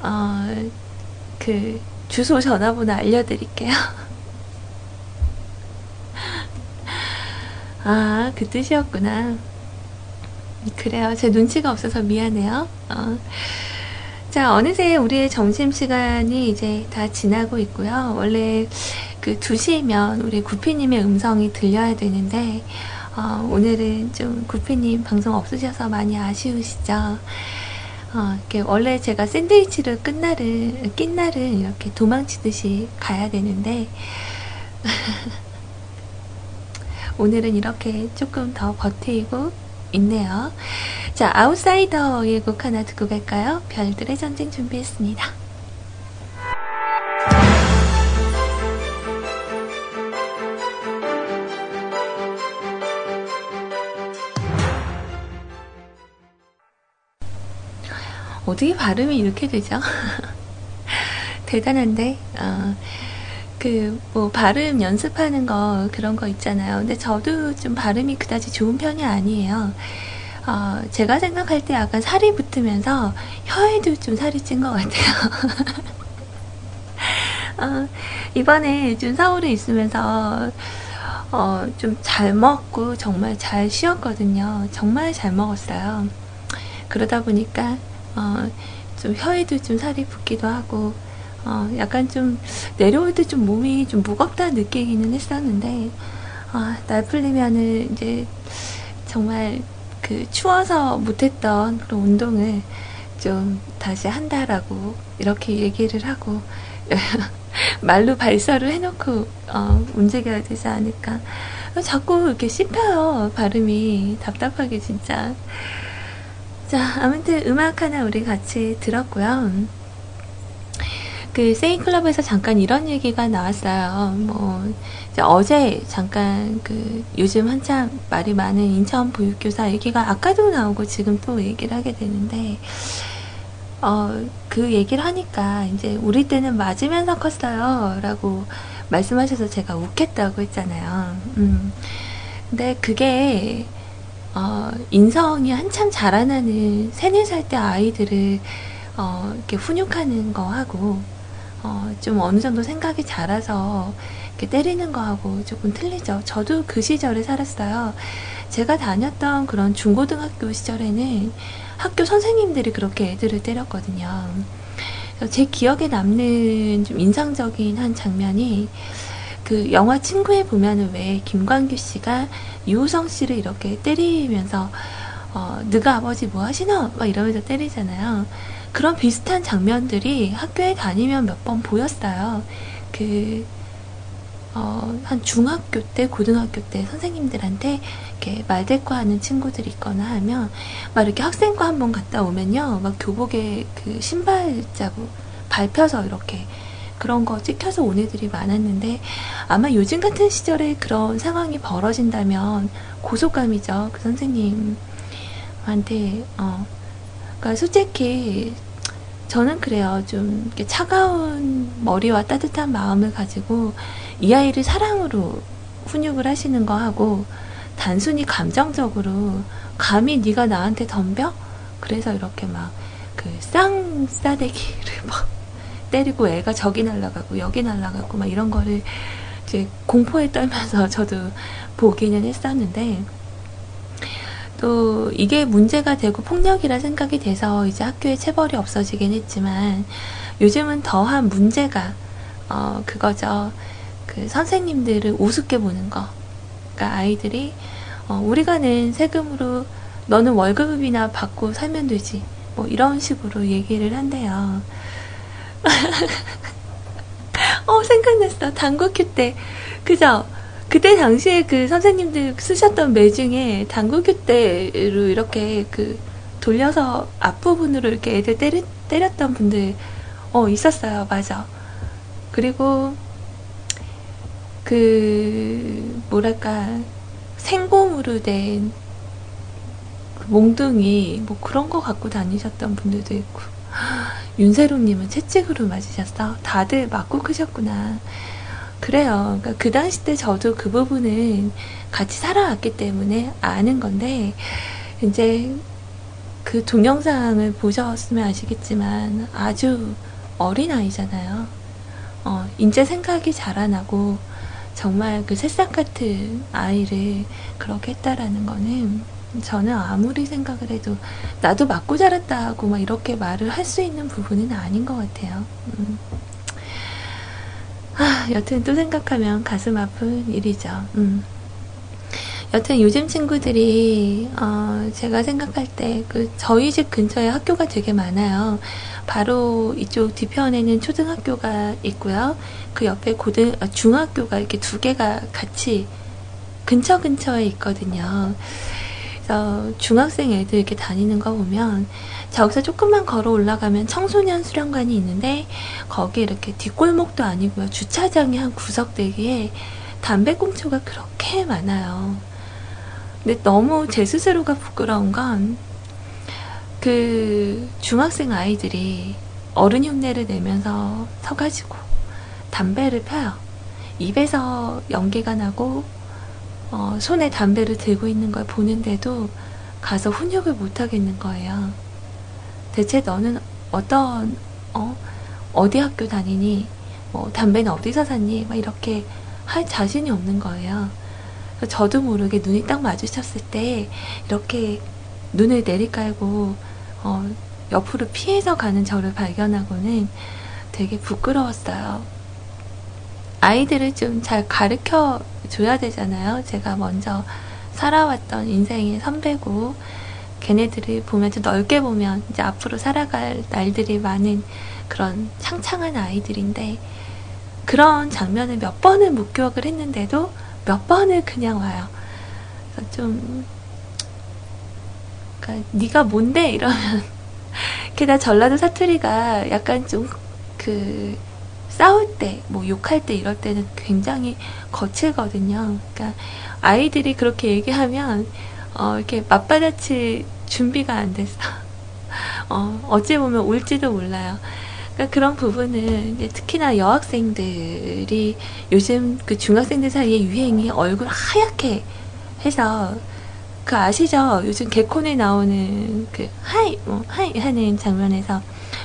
어, 그, 주소 전화번호 알려드릴게요. 아, 그 뜻이었구나. 그래요. 제 눈치가 없어서 미안해요. 어. 자, 어느새 우리의 점심시간이 이제 다 지나고 있고요. 원래 그 2시면 우리 구피님의 음성이 들려야 되는데, 어, 오늘은 좀 구피님 방송 없으셔서 많이 아쉬우시죠? 어, 이렇게 원래 제가 샌드위치를 끝 날은, 낀 날은 이렇게 도망치듯이 가야 되는데, 오늘은 이렇게 조금 더 버티고 있네요. 자, 아웃사이더의 곡 하나 듣고 갈까요? 별들의 전쟁 준비했습니다. 어떻게 발음이 이렇게 되죠? 대단한데, 어, 그, 뭐, 발음 연습하는 거, 그런 거 있잖아요. 근데 저도 좀 발음이 그다지 좋은 편이 아니에요. 어, 제가 생각할 때 약간 살이 붙으면서 혀에도 좀 살이 찐 것 같아요. 어, 이번에 좀 서울에 있으면서, 어, 좀 잘 먹고 정말 잘 쉬었거든요. 정말 잘 먹었어요. 그러다 보니까, 어, 좀 혀에도 좀 살이 붙기도 하고, 어, 약간 좀 내려올 때 좀 몸이 좀 무겁다 느끼기는 했었는데, 아, 날 풀리면은 이제 정말 그 추워서 못했던 그런 운동을 좀 다시 한다라고 이렇게 얘기를 하고, 말로 발설을 해놓고, 어, 움직여야 되지 않을까. 자꾸 이렇게 씹혀요, 발음이. 답답하게, 진짜. 자, 아무튼 음악 하나 우리 같이 들었고요. 그 세이클럽에서 잠깐 이런 얘기가 나왔어요. 뭐 어제 잠깐 그 요즘 한참 말이 많은 인천 보육교사 얘기가 아까도 나오고 지금 또 얘기를 하게 되는데 어 그 얘기를 하니까 이제 우리 때는 맞으면서 컸어요 라고 말씀하셔서 제가 웃겠다고 했잖아요. 음. 근데 그게 어, 인성이 한참 자라나는 세네 살 때 아이들을 어, 이렇게 훈육하는 거하고 어, 좀 어느 정도 생각이 자라서 이렇게 때리는 거하고 조금 틀리죠. 저도 그 시절에 살았어요. 제가 다녔던 그런 중고등학교 시절에는 학교 선생님들이 그렇게 애들을 때렸거든요. 제 기억에 남는 좀 인상적인 한 장면이 그 영화 친구에 보면은 왜 김광규 씨가 유우성 씨를 이렇게 때리면서 어, 너가 아버지 뭐 하시나? 막 이러면서 때리잖아요. 그런 비슷한 장면들이 학교에 다니면 몇 번 보였어요. 그, 어, 한 중학교 때, 고등학교 때 선생님들한테 이렇게 말대꾸하는 친구들이 있거나 하면 막 이렇게 학생과 한번 갔다 오면요. 막 교복에 그 신발 자국 밟혀서 이렇게 그런 거 찍혀서 온 애들이 많았는데 아마 요즘 같은 시절에 그런 상황이 벌어진다면 고속감이죠. 그 선생님한테 어 그러니까 솔직히 저는 그래요. 좀 이렇게 차가운 머리와 따뜻한 마음을 가지고 이 아이를 사랑으로 훈육을 하시는 거 하고 단순히 감정적으로 감히 네가 나한테 덤벼? 그래서 이렇게 막 그 쌍싸대기를 막 때리고 애가 저기 날아가고 여기 날아가고 막 이런 거를 이제 공포에 떨면서 저도 보기는 했었는데 또 이게 문제가 되고 폭력이라 생각이 돼서 이제 학교에 체벌이 없어지긴 했지만 요즘은 더한 문제가 어 그거죠. 그 선생님들을 우습게 보는 거. 그러니까 아이들이 어 우리가 낸 세금으로 너는 월급이나 받고 살면 되지. 뭐 이런 식으로 얘기를 한대요. 어 생각났어. 당구큐 때 그죠? 그때 당시에 그 선생님들 쓰셨던 매 중에 당구교 때로 이렇게 그 돌려서 앞부분으로 이렇게 애들 때리, 때렸던 분들 어 있었어요 맞아 그리고 그 뭐랄까 생곰으로 된그 몽둥이 뭐 그런 거 갖고 다니셨던 분들도 있고 윤세롱님은 채찍으로 맞으셨어 다들 맞고 크셨구나 그래요. 그러니까 그 당시 때 저도 그 부분은 같이 살아왔기 때문에 아는 건데, 이제 그 동영상을 보셨으면 아시겠지만 아주 어린 아이잖아요. 어, 이제 생각이 자라나고 정말 그 새싹 같은 아이를 그렇게 했다라는 거는 저는 아무리 생각을 해도 나도 맞고 자랐다고 막 이렇게 말을 할 수 있는 부분은 아닌 것 같아요. 음. 아, 여튼 또 생각하면 가슴 아픈 일이죠. 음. 여튼 요즘 친구들이 어, 제가 생각할 때 그 저희 집 근처에 학교가 되게 많아요. 바로 이쪽 뒤편에는 초등학교가 있고요. 그 옆에 고등 아, 중학교가 이렇게 두 개가 같이 근처 근처에 있거든요. 그래서 중학생 애들 이렇게 다니는 거 보면 저기서 조금만 걸어 올라가면 청소년 수련관이 있는데 거기 이렇게 뒷골목도 아니고요. 주차장이 한 구석대기에 담배꽁초가 그렇게 많아요. 근데 너무 제 스스로가 부끄러운 건 그 중학생 아이들이 어른 흉내를 내면서 서가지고 담배를 펴요. 입에서 연기가 나고 어, 손에 담배를 들고 있는 걸 보는데도 가서 훈육을 못 하겠는 거예요. 대체 너는 어떤 어 어디 학교 다니니 뭐 담배는 어디서 샀니 막 이렇게 할 자신이 없는 거예요. 저도 모르게 눈이 딱 마주쳤을 때 이렇게 눈을 내리깔고 어, 옆으로 피해서 가는 저를 발견하고는 되게 부끄러웠어요. 아이들을 좀 잘 가르쳐 줘야 되잖아요. 제가 먼저 살아왔던 인생의 선배고 걔네들을 보면 좀 넓게 보면 이제 앞으로 살아갈 날들이 많은 그런 창창한 아이들인데 그런 장면을 몇 번을 목격을 했는데도 몇 번을 그냥 와요. 그래서 좀 그러니까 네가 뭔데 이러면 게다가 전라도 사투리가 약간 좀 그 싸울 때, 뭐 욕할 때 이럴 때는 굉장히 거칠거든요. 그러니까 아이들이 그렇게 얘기하면 어, 이렇게 맞받아칠 준비가 안 됐어. 어, 어찌 보면 울지도 몰라요. 그러니까 그런 부분은 특히나 여학생들이 요즘 그 중학생들 사이에 유행이 얼굴 하얗게 해서 그 아시죠? 요즘 개콘에 나오는 그 Hi 뭐 Hi 하는 장면에서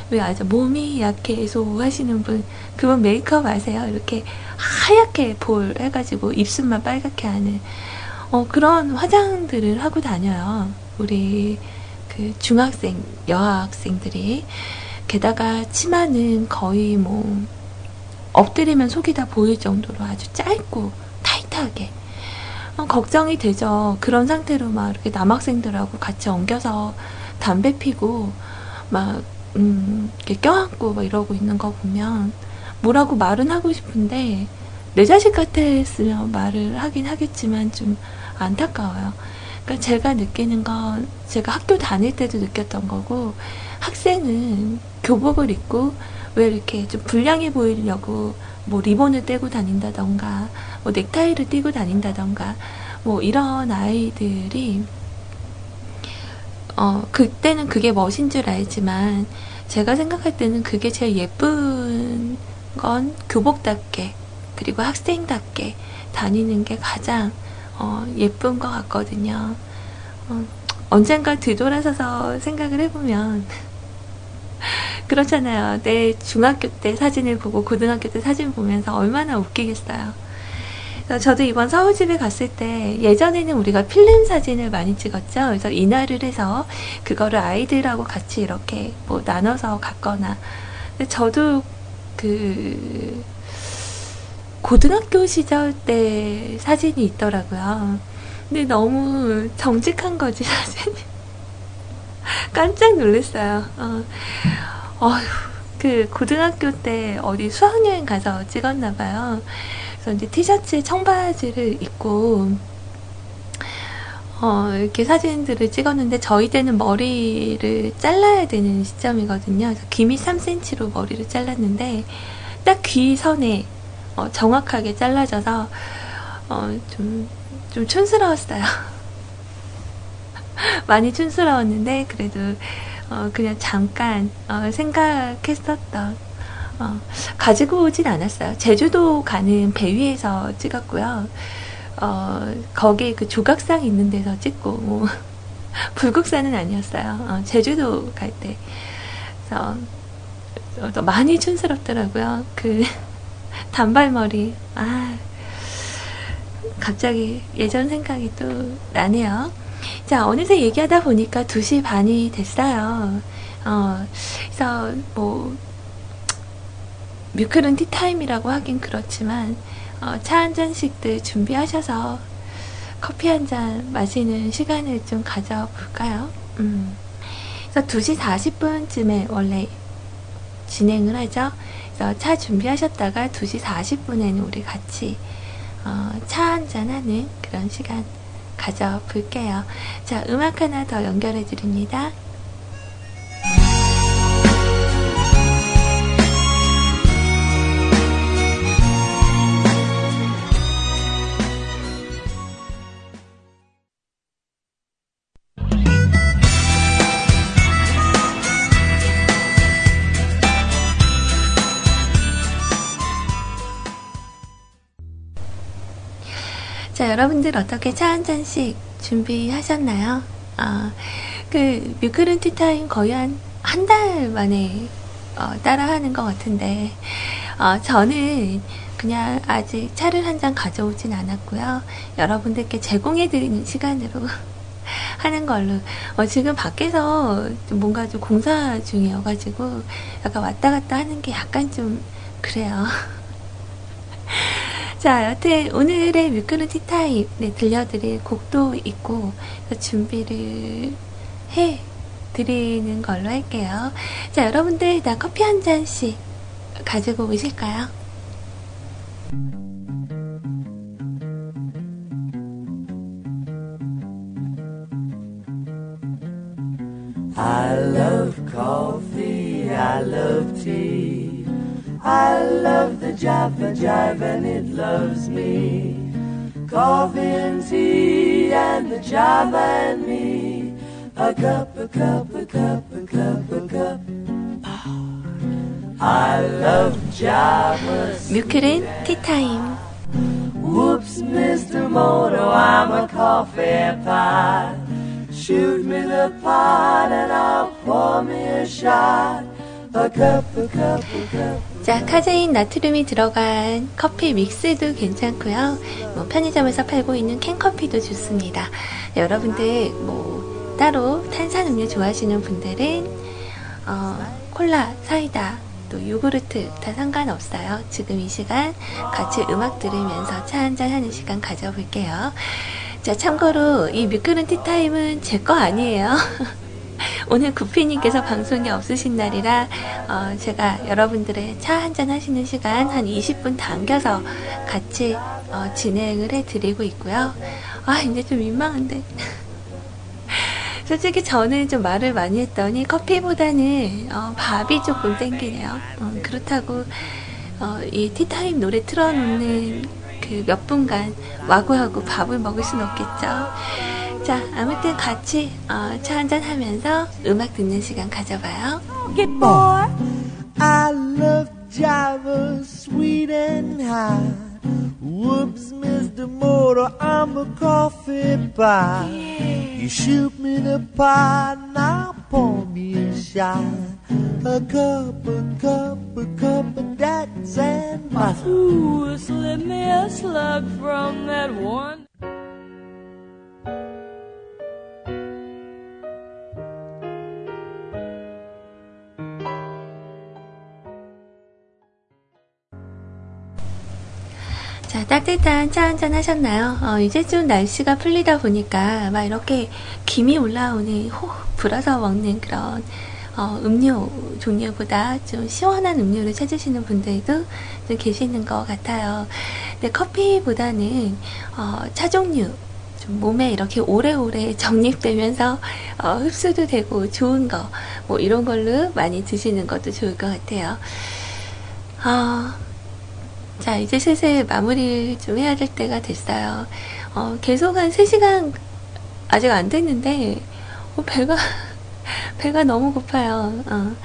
왜 아주 몸이 약해서 하시는 분 그분 메이크업 아세요? 이렇게 하얗게 볼 해가지고 입술만 빨갛게 하는 어, 그런 화장들을 하고 다녀요. 우리 그 중학생 여학생들이 게다가 치마는 거의 뭐 엎드리면 속이 다 보일 정도로 아주 짧고 타이트하게 어, 걱정이 되죠. 그런 상태로 막 이렇게 남학생들하고 같이 엉겨서 담배 피고 막 음, 이렇게 껴안고 막 이러고 있는 거 보면 뭐라고 말은 하고 싶은데 내 자식 같았으면 말을 하긴 하겠지만 좀 안타까워요. 그러니까 제가 느끼는 건 제가 학교 다닐 때도 느꼈던 거고 학생은 교복을 입고 왜 이렇게 좀 불량해 보이려고 뭐 리본을 떼고 다닌다던가 뭐 넥타이를 띄고 다닌다던가 뭐 이런 아이들이 어 그때는 그게 멋인 줄 알지만 제가 생각할 때는 그게 제일 예쁜 건 교복답게 그리고 학생답게 다니는 게 가장 어, 예쁜 것 같거든요. 어, 언젠가 뒤돌아서서 생각을 해보면 그렇잖아요. 내 중학교 때 사진을 보고 고등학교 때 사진 보면서 얼마나 웃기겠어요. 저도 이번 서울집에 갔을 때 예전에는 우리가 필름 사진을 많이 찍었죠. 그래서 인화를 해서 그거를 아이들하고 같이 이렇게 뭐 나눠서 갔거나. 저도 그 고등학교 시절 때 사진이 있더라고요. 근데 너무 정직한 거지 사진이. 깜짝 놀랐어요. 어, 어휴, 그 고등학교 때 어디 수학여행 가서 찍었나 봐요. 그래서 이제 티셔츠에 청바지를 입고 어, 이렇게 사진들을 찍었는데 저희 때는 머리를 잘라야 되는 시점이거든요. 그래서 귀미 3cm로 머리를 잘랐는데 딱 귀 선에 어, 정확하게 잘라져서 어, 좀, 좀 촌스러웠어요. 많이 촌스러웠는데 그래도 어, 그냥 잠깐 어, 생각했었던 어, 가지고 오진 않았어요. 제주도 가는 배 위에서 찍었고요. 어, 거기 그 조각상 있는 데서 찍고 뭐 불국사는 아니었어요. 어, 제주도 갈 때. 그래서 어, 많이 촌스럽더라고요. 그 단발머리. 아, 갑자기 예전 생각이 또 나네요. 자, 어느새 얘기하다 보니까 2시 반이 됐어요. 어, 그래서 뭐, 뮤클은 티타임이라고 하긴 그렇지만, 어, 차 한 잔씩들 준비하셔서 커피 한 잔 마시는 시간을 좀 가져볼까요? 음. 그래서 2시 40분쯤에 원래 진행을 하죠. 그래서 차 준비하셨다가 2시 40분에는 우리 같이 어, 차 한 잔 하는 그런 시간 가져볼게요. 자, 음악 하나 더 연결해 드립니다. 여러분들 어떻게 차 한 잔씩 준비하셨나요? 아, 그, 뮤클은 티타임 거의 한, 한 달 만에, 어, 따라하는 것 같은데, 어, 저는 그냥 아직 차를 한 잔 가져오진 않았고요. 여러분들께 제공해드리는 시간으로 하는 걸로. 어, 지금 밖에서 좀 뭔가 좀 공사 중이어가지고, 약간 왔다 갔다 하는 게 약간 좀, 그래요. 자, 여튼 오늘의 뮤크는 티타임 네, 들려드릴 곡도 있고 준비를 해 드리는 걸로 할게요. 자, 여러분들 다 커피 한 잔씩 가지고 오실까요? love the Java Jive and it loves me. Coffee and tea and the Java and me. A cup, a cup, a cup, a cup, a cup. I love Java. 뮤클은 티타임. Whoops, Mr. Moto, I'm a coffee pot. Shoot me the pot and I'll pour me a shot. A cup, a cup, a cup. 자, 카제인 나트륨이 들어간 커피 믹스도 괜찮고요. 뭐 편의점에서 팔고 있는 캔커피도 좋습니다. 여러분들 뭐 따로 탄산음료 좋아하시는 분들은 어, 콜라, 사이다, 또 요구르트 다 상관없어요. 지금 이 시간 같이 음악 들으면서 차 한잔 하는 시간 가져볼게요. 자, 참고로 이 미끄른 티타임은 제 거 아니에요. 오늘 구피님께서 방송이 없으신 날이라 어, 제가 여러분들의 차 한잔 하시는 시간 한 20분 당겨서 같이 어, 진행을 해드리고 있고요. 아 이제 좀 민망한데 솔직히 저는 좀 말을 많이 했더니 커피보다는 어, 밥이 조금 땡기네요. 어, 그렇다고 어, 이 티타임 노래 틀어놓는 그 몇 분간 와구하고 밥을 먹을 순 없겠죠. 자, 아무튼 같이 어, 차 한잔 하면서 음악 듣는 시간 가져봐요. Get boy. I love Java, sweet and high. Whoops, Mr. Motor, I'm a coffee pot. You shoot me the pot, now pour me a shot. A cup, a cup, a cup of that's and butter. Ooh, slip me a slug from that one. 자, 따뜻한 차 한잔 하셨나요? 어, 이제 좀 날씨가 풀리다 보니까 막 이렇게 김이 올라오는 호 불어서 먹는 그런 어, 음료 종류보다 좀 시원한 음료를 찾으시는 분들도 좀 계시는 것 같아요. 근데 커피보다는 어, 차 종류 좀 몸에 이렇게 오래오래 정립되면서 어, 흡수도 되고 좋은 거 뭐 이런 걸로 많이 드시는 것도 좋을 것 같아요. 어, 자, 이제 슬슬 마무리를 좀 해야 될 때가 됐어요. 어, 계속 한 3시간 아직 안 됐는데, 어, 배가, 배가 너무 고파요. 어.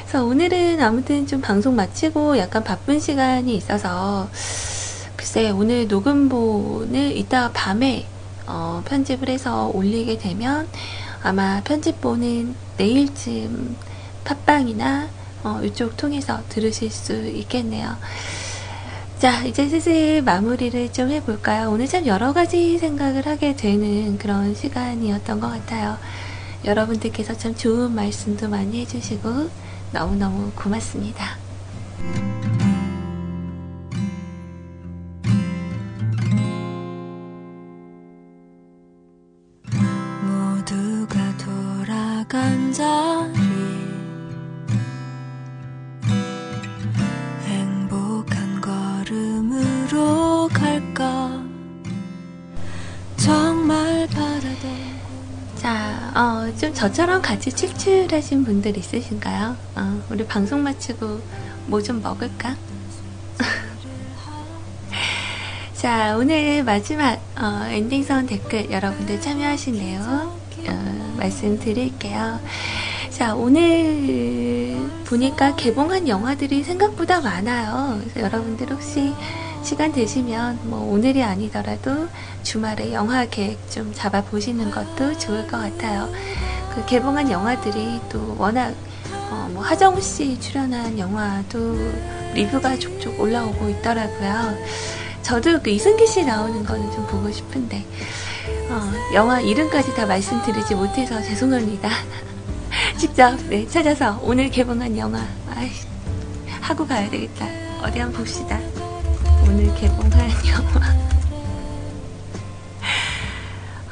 그래서 오늘은 아무튼 좀 방송 마치고 약간 바쁜 시간이 있어서, 글쎄, 오늘 녹음본을 이따 밤에 어, 편집을 해서 올리게 되면 아마 편집본은 내일쯤 팟빵이나 어, 이쪽 통해서 들으실 수 있겠네요. 자, 이제 슬슬 마무리를 좀 해볼까요? 오늘 참 여러 가지 생각을 하게 되는 그런 시간이었던 것 같아요. 여러분들께서 참 좋은 말씀도 많이 해주시고 너무너무 고맙습니다. 저처럼 같이 출출하신 분들 있으신가요? 어, 우리 방송 마치고 뭐 좀 먹을까? 자, 오늘 마지막 어, 엔딩선 댓글 여러분들 참여하신 내용 어, 말씀드릴게요. 자, 오늘 보니까 개봉한 영화들이 생각보다 많아요. 그래서 여러분들 혹시 시간 되시면 뭐 오늘이 아니더라도 주말에 영화 계획 좀 잡아 보시는 것도 좋을 것 같아요. 그 개봉한 영화들이 또 워낙 어, 뭐 하정우 씨 출연한 영화도 리뷰가 족족 올라오고 있더라고요. 저도 그 이승기 씨 나오는 거는 좀 보고 싶은데 어, 영화 이름까지 다 말씀드리지 못해서 죄송합니다. 직접 네, 찾아서 오늘 개봉한 영화 아이, 하고 가야 되겠다. 어디 한번 봅시다. 오늘 개봉한 영화.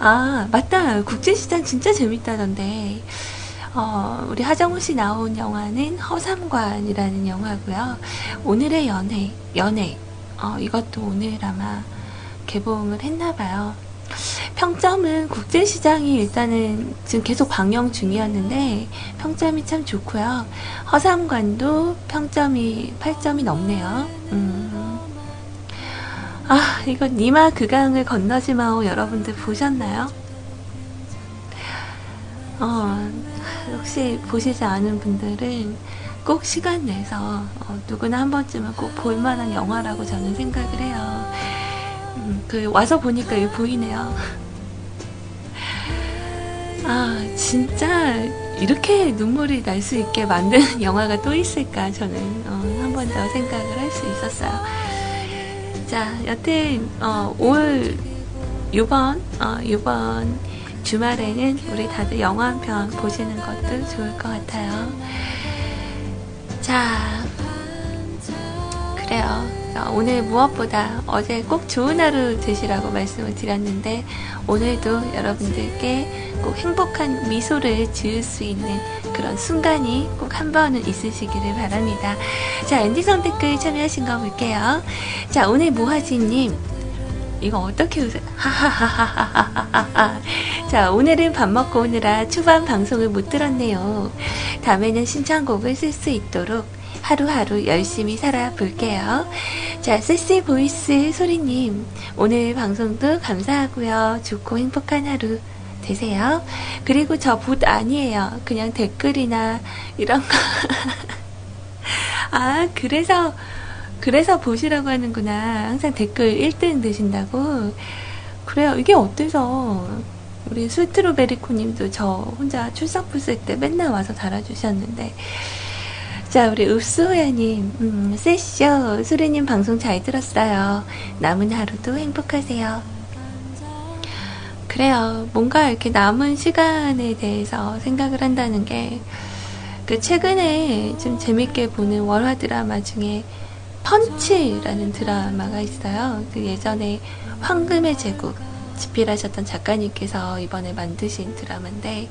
아 맞다. 국제시장 진짜 재밌다던데. 어, 우리 하정우 씨 나온 영화는 허삼관이라는 영화고요. 오늘의 연애, 연애. 어, 이것도 오늘 아마 개봉을 했나봐요. 평점은 국제시장이 일단은 지금 계속 방영 중이었는데 평점이 참 좋고요. 허삼관도 평점이 8점이 넘네요. 음. 아, 이거 니마 극강을 건너지 마오 여러분들 보셨나요? 어, 혹시 보시지 않은 분들은 꼭 시간 내서 어, 누구나 한 번쯤은 꼭 볼만한 영화라고 저는 생각을 해요. 음, 그 와서 보니까 이게 보이네요. 아, 진짜 이렇게 눈물이 날 수 있게 만드는 영화가 또 있을까 저는 어, 한 번 더 생각을 할 수 있었어요. 자, 여튼 어, 올 이번 어, 이번 주말에는 우리 다들 영화 한 편 보시는 것도 좋을 것 같아요. 자, 그래요. 오늘 무엇보다 어제 꼭 좋은 하루 되시라고 말씀을 드렸는데 오늘도 여러분들께 꼭 행복한 미소를 지을 수 있는 그런 순간이 꼭 한 번은 있으시기를 바랍니다. 자, 엔디 선댓글 참여하신 거 볼게요. 자, 오늘 모하지님. 이거 어떻게 웃어요? 하하하하하하하. 자, 오늘은 밥 먹고 오느라 초반 방송을 못 들었네요. 다음에는 신청곡을 쓸 수 있도록 하루하루 열심히 살아볼게요. 자, 세시 보이스 소리님, 오늘 방송도 감사하고요. 좋고 행복한 하루 되세요. 그리고 저 봇 아니에요. 그냥 댓글이나 이런 거. 아, 그래서, 그래서 보시라고 하는구나. 항상 댓글 1등 되신다고. 그래요. 이게 어때서. 우리 스트로베리코 님도 저 혼자 출석 부을 때 맨날 와서 달아주셨는데. 자, 우리 읍소야님, 음, 세쇼, 수리님 방송 잘 들었어요. 남은 하루도 행복하세요. 그래요. 뭔가 이렇게 남은 시간에 대해서 생각을 한다는 게, 그 최근에 좀 재밌게 보는 월화 드라마 중에 펀치라는 드라마가 있어요. 그 예전에 황금의 제국 집필하셨던 작가님께서 이번에 만드신 드라마인데,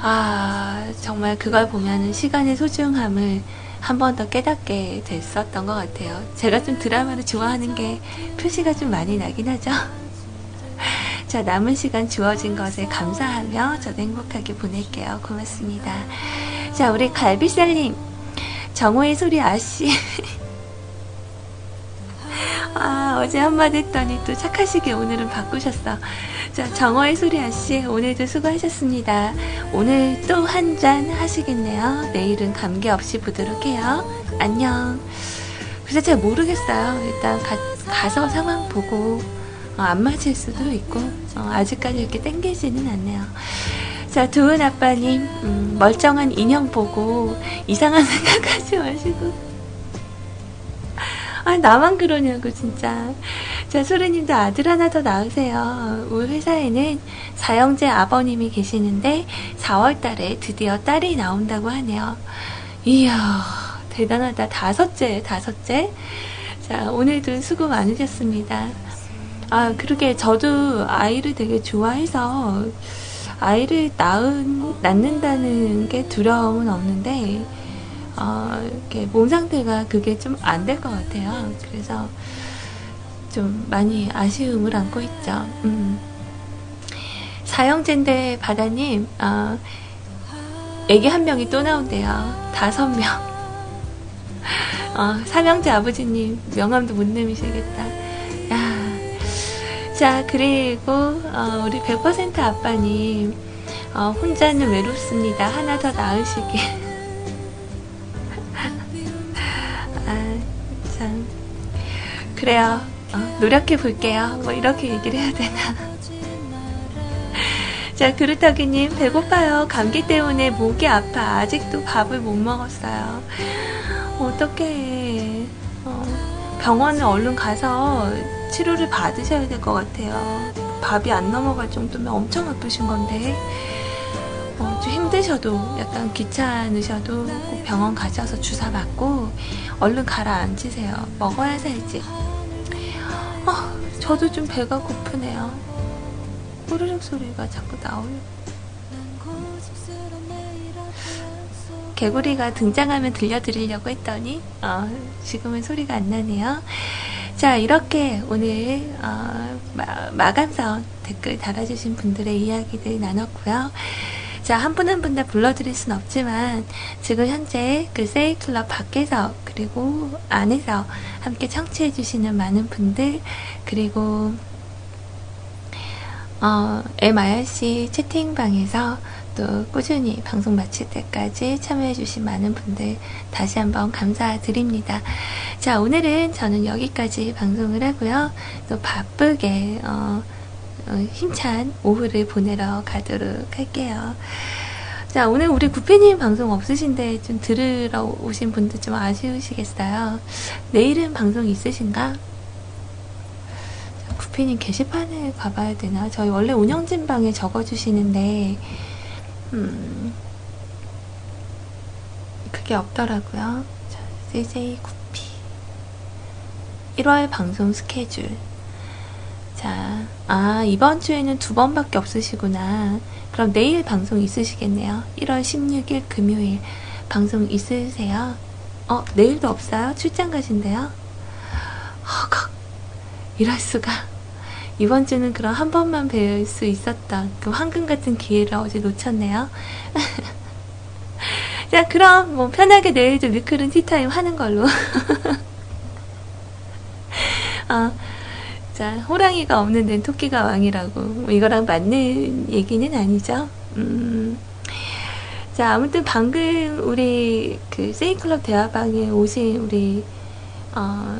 아, 정말 그걸 보면은 시간의 소중함을 한 번 더 깨닫게 됐었던 것 같아요. 제가 좀 드라마를 좋아하는 게 표시가 좀 많이 나긴 하죠. 자, 남은 시간 주어진 것에 감사하며 저도 행복하게 보낼게요. 고맙습니다. 자, 우리 갈비살님. 정호의 소리 아씨. 아, 어제 한마디 했더니 또 착하시게 오늘은 바꾸셨어. 자, 정호의 소리 아씨, 오늘도 수고하셨습니다. 오늘 또 한 잔 하시겠네요. 내일은 감기 없이 보도록 해요. 안녕. 그래서 잘 모르겠어요. 일단 가, 가서 상황 보고 어, 안 맞을 수도 있고 어, 아직까지 이렇게 땡기지는 않네요. 자, 두은 아빠님 음, 멀쩡한 인형 보고 이상한 생각하지 마시고 아, 나만 그러냐고, 진짜. 자, 소르님도 아들 하나 더 낳으세요. 우리 회사에는 사형제 아버님이 계시는데 4월 달에 드디어 딸이 나온다고 하네요. 이야, 대단하다. 다섯째, 다섯째. 자, 오늘도 수고 많으셨습니다. 아, 그러게, 저도 아이를 되게 좋아해서 아이를 낳은, 낳는다는 게 두려움은 없는데, 어, 이렇게 몸 상태가 그게 좀 안 될 것 같아요. 그래서 좀 많이 아쉬움을 안고 있죠. 음. 사형제인데 바다님, 어, 애기 한 명이 또 나온대요. 다섯 명. 어, 삼형제 아버지님 명함도 못 내미시겠다. 야. 자, 그리고 어, 우리 100% 아빠님 어, 혼자는 외롭습니다. 하나 더 낳으시길. 참. 그래요. 어, 노력해 볼게요. 뭐 이렇게 얘기를 해야 되나. 자, 그루터기님, 배고파요. 감기 때문에 목이 아파. 아직도 밥을 못 먹었어요. 어떡해. 어, 병원에 얼른 가서 치료를 받으셔야 될 것 같아요. 밥이 안 넘어갈 정도면 엄청 아프신 건데. 어, 좀 힘드셔도 약간 귀찮으셔도 꼭 병원 가셔서 주사 맞고 얼른 가라앉으세요. 먹어야 살지. 어, 저도 좀 배가 고프네요. 꼬르륵 소리가 자꾸 나오요. 개구리가 등장하면 들려드리려고 했더니 어, 지금은 소리가 안 나네요. 자 이렇게 오늘 어, 마, 감선 댓글 달아주신 분들의 이야기들 나눴고요. 자, 한 분 한 분 다 불러드릴 순 없지만, 지금 현재 그 세이클럽 밖에서, 그리고 안에서 함께 청취해주시는 많은 분들, 그리고, 어, MIRC 채팅방에서 또 꾸준히 방송 마칠 때까지 참여해주신 많은 분들 다시 한번 감사드립니다. 자, 오늘은 저는 여기까지 방송을 하고요. 또 바쁘게, 어, 어, 힘찬 오후를 보내러 가도록 할게요. 자, 오늘 우리 구피님 방송 없으신데 좀 들으러 오신 분들 좀 아쉬우시겠어요. 내일은 방송 있으신가? 구피님 게시판에 가봐야 되나? 저희 원래 운영진 방에 적어주시는데, 음, 그게 없더라고요. 자, CJ 구피. 1월 방송 스케줄. 자, 아, 이번 주에는 두 번밖에 없으시구나. 그럼 내일 방송 있으시겠네요. 1월 16일 금요일 방송 있으세요? 어, 내일도 없어요? 출장 가신대요? 허걱. 이럴 수가. 이번 주는 그럼 한 번만 뵐 수 있었던 그 황금 같은 기회를 어제 놓쳤네요. 자, 그럼 뭐 편하게 내일도 미크른 티타임 하는 걸로. 어, 자, 호랑이가 없는 데는 토끼가 왕이라고. 뭐 이거랑 맞는 얘기는 아니죠. 음. 자, 아무튼 방금 우리 그 세이클럽 대화방에 오신 우리, 어,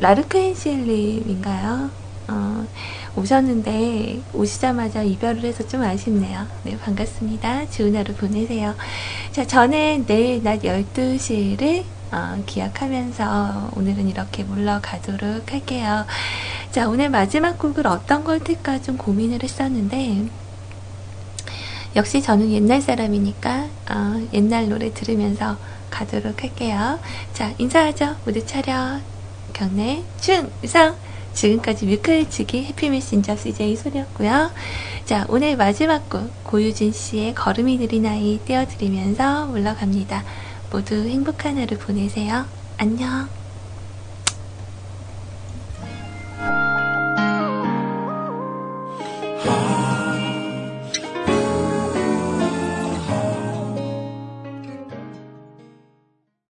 라르크 헨실님인가요? 어, 오셨는데 오시자마자 이별을 해서 좀 아쉽네요. 네, 반갑습니다. 좋은 하루 보내세요. 자, 저는 내일 낮 12시를 어, 기약하면서 오늘은 이렇게 물러가도록 할게요. 자, 오늘 마지막 곡을 어떤 걸 틀까 좀 고민을 했었는데, 역시 저는 옛날 사람이니까, 어, 옛날 노래 들으면서 가도록 할게요. 자, 인사하죠. 모두 차렷. 경례, 충성! 지금까지 뮤클치기 해피메신저 CJ 소리였고요. 자, 오늘 마지막 곡 고유진 씨의 걸음이 느린 아이 띄워드리면서 올라갑니다. 모두 행복한 하루 보내세요. 안녕.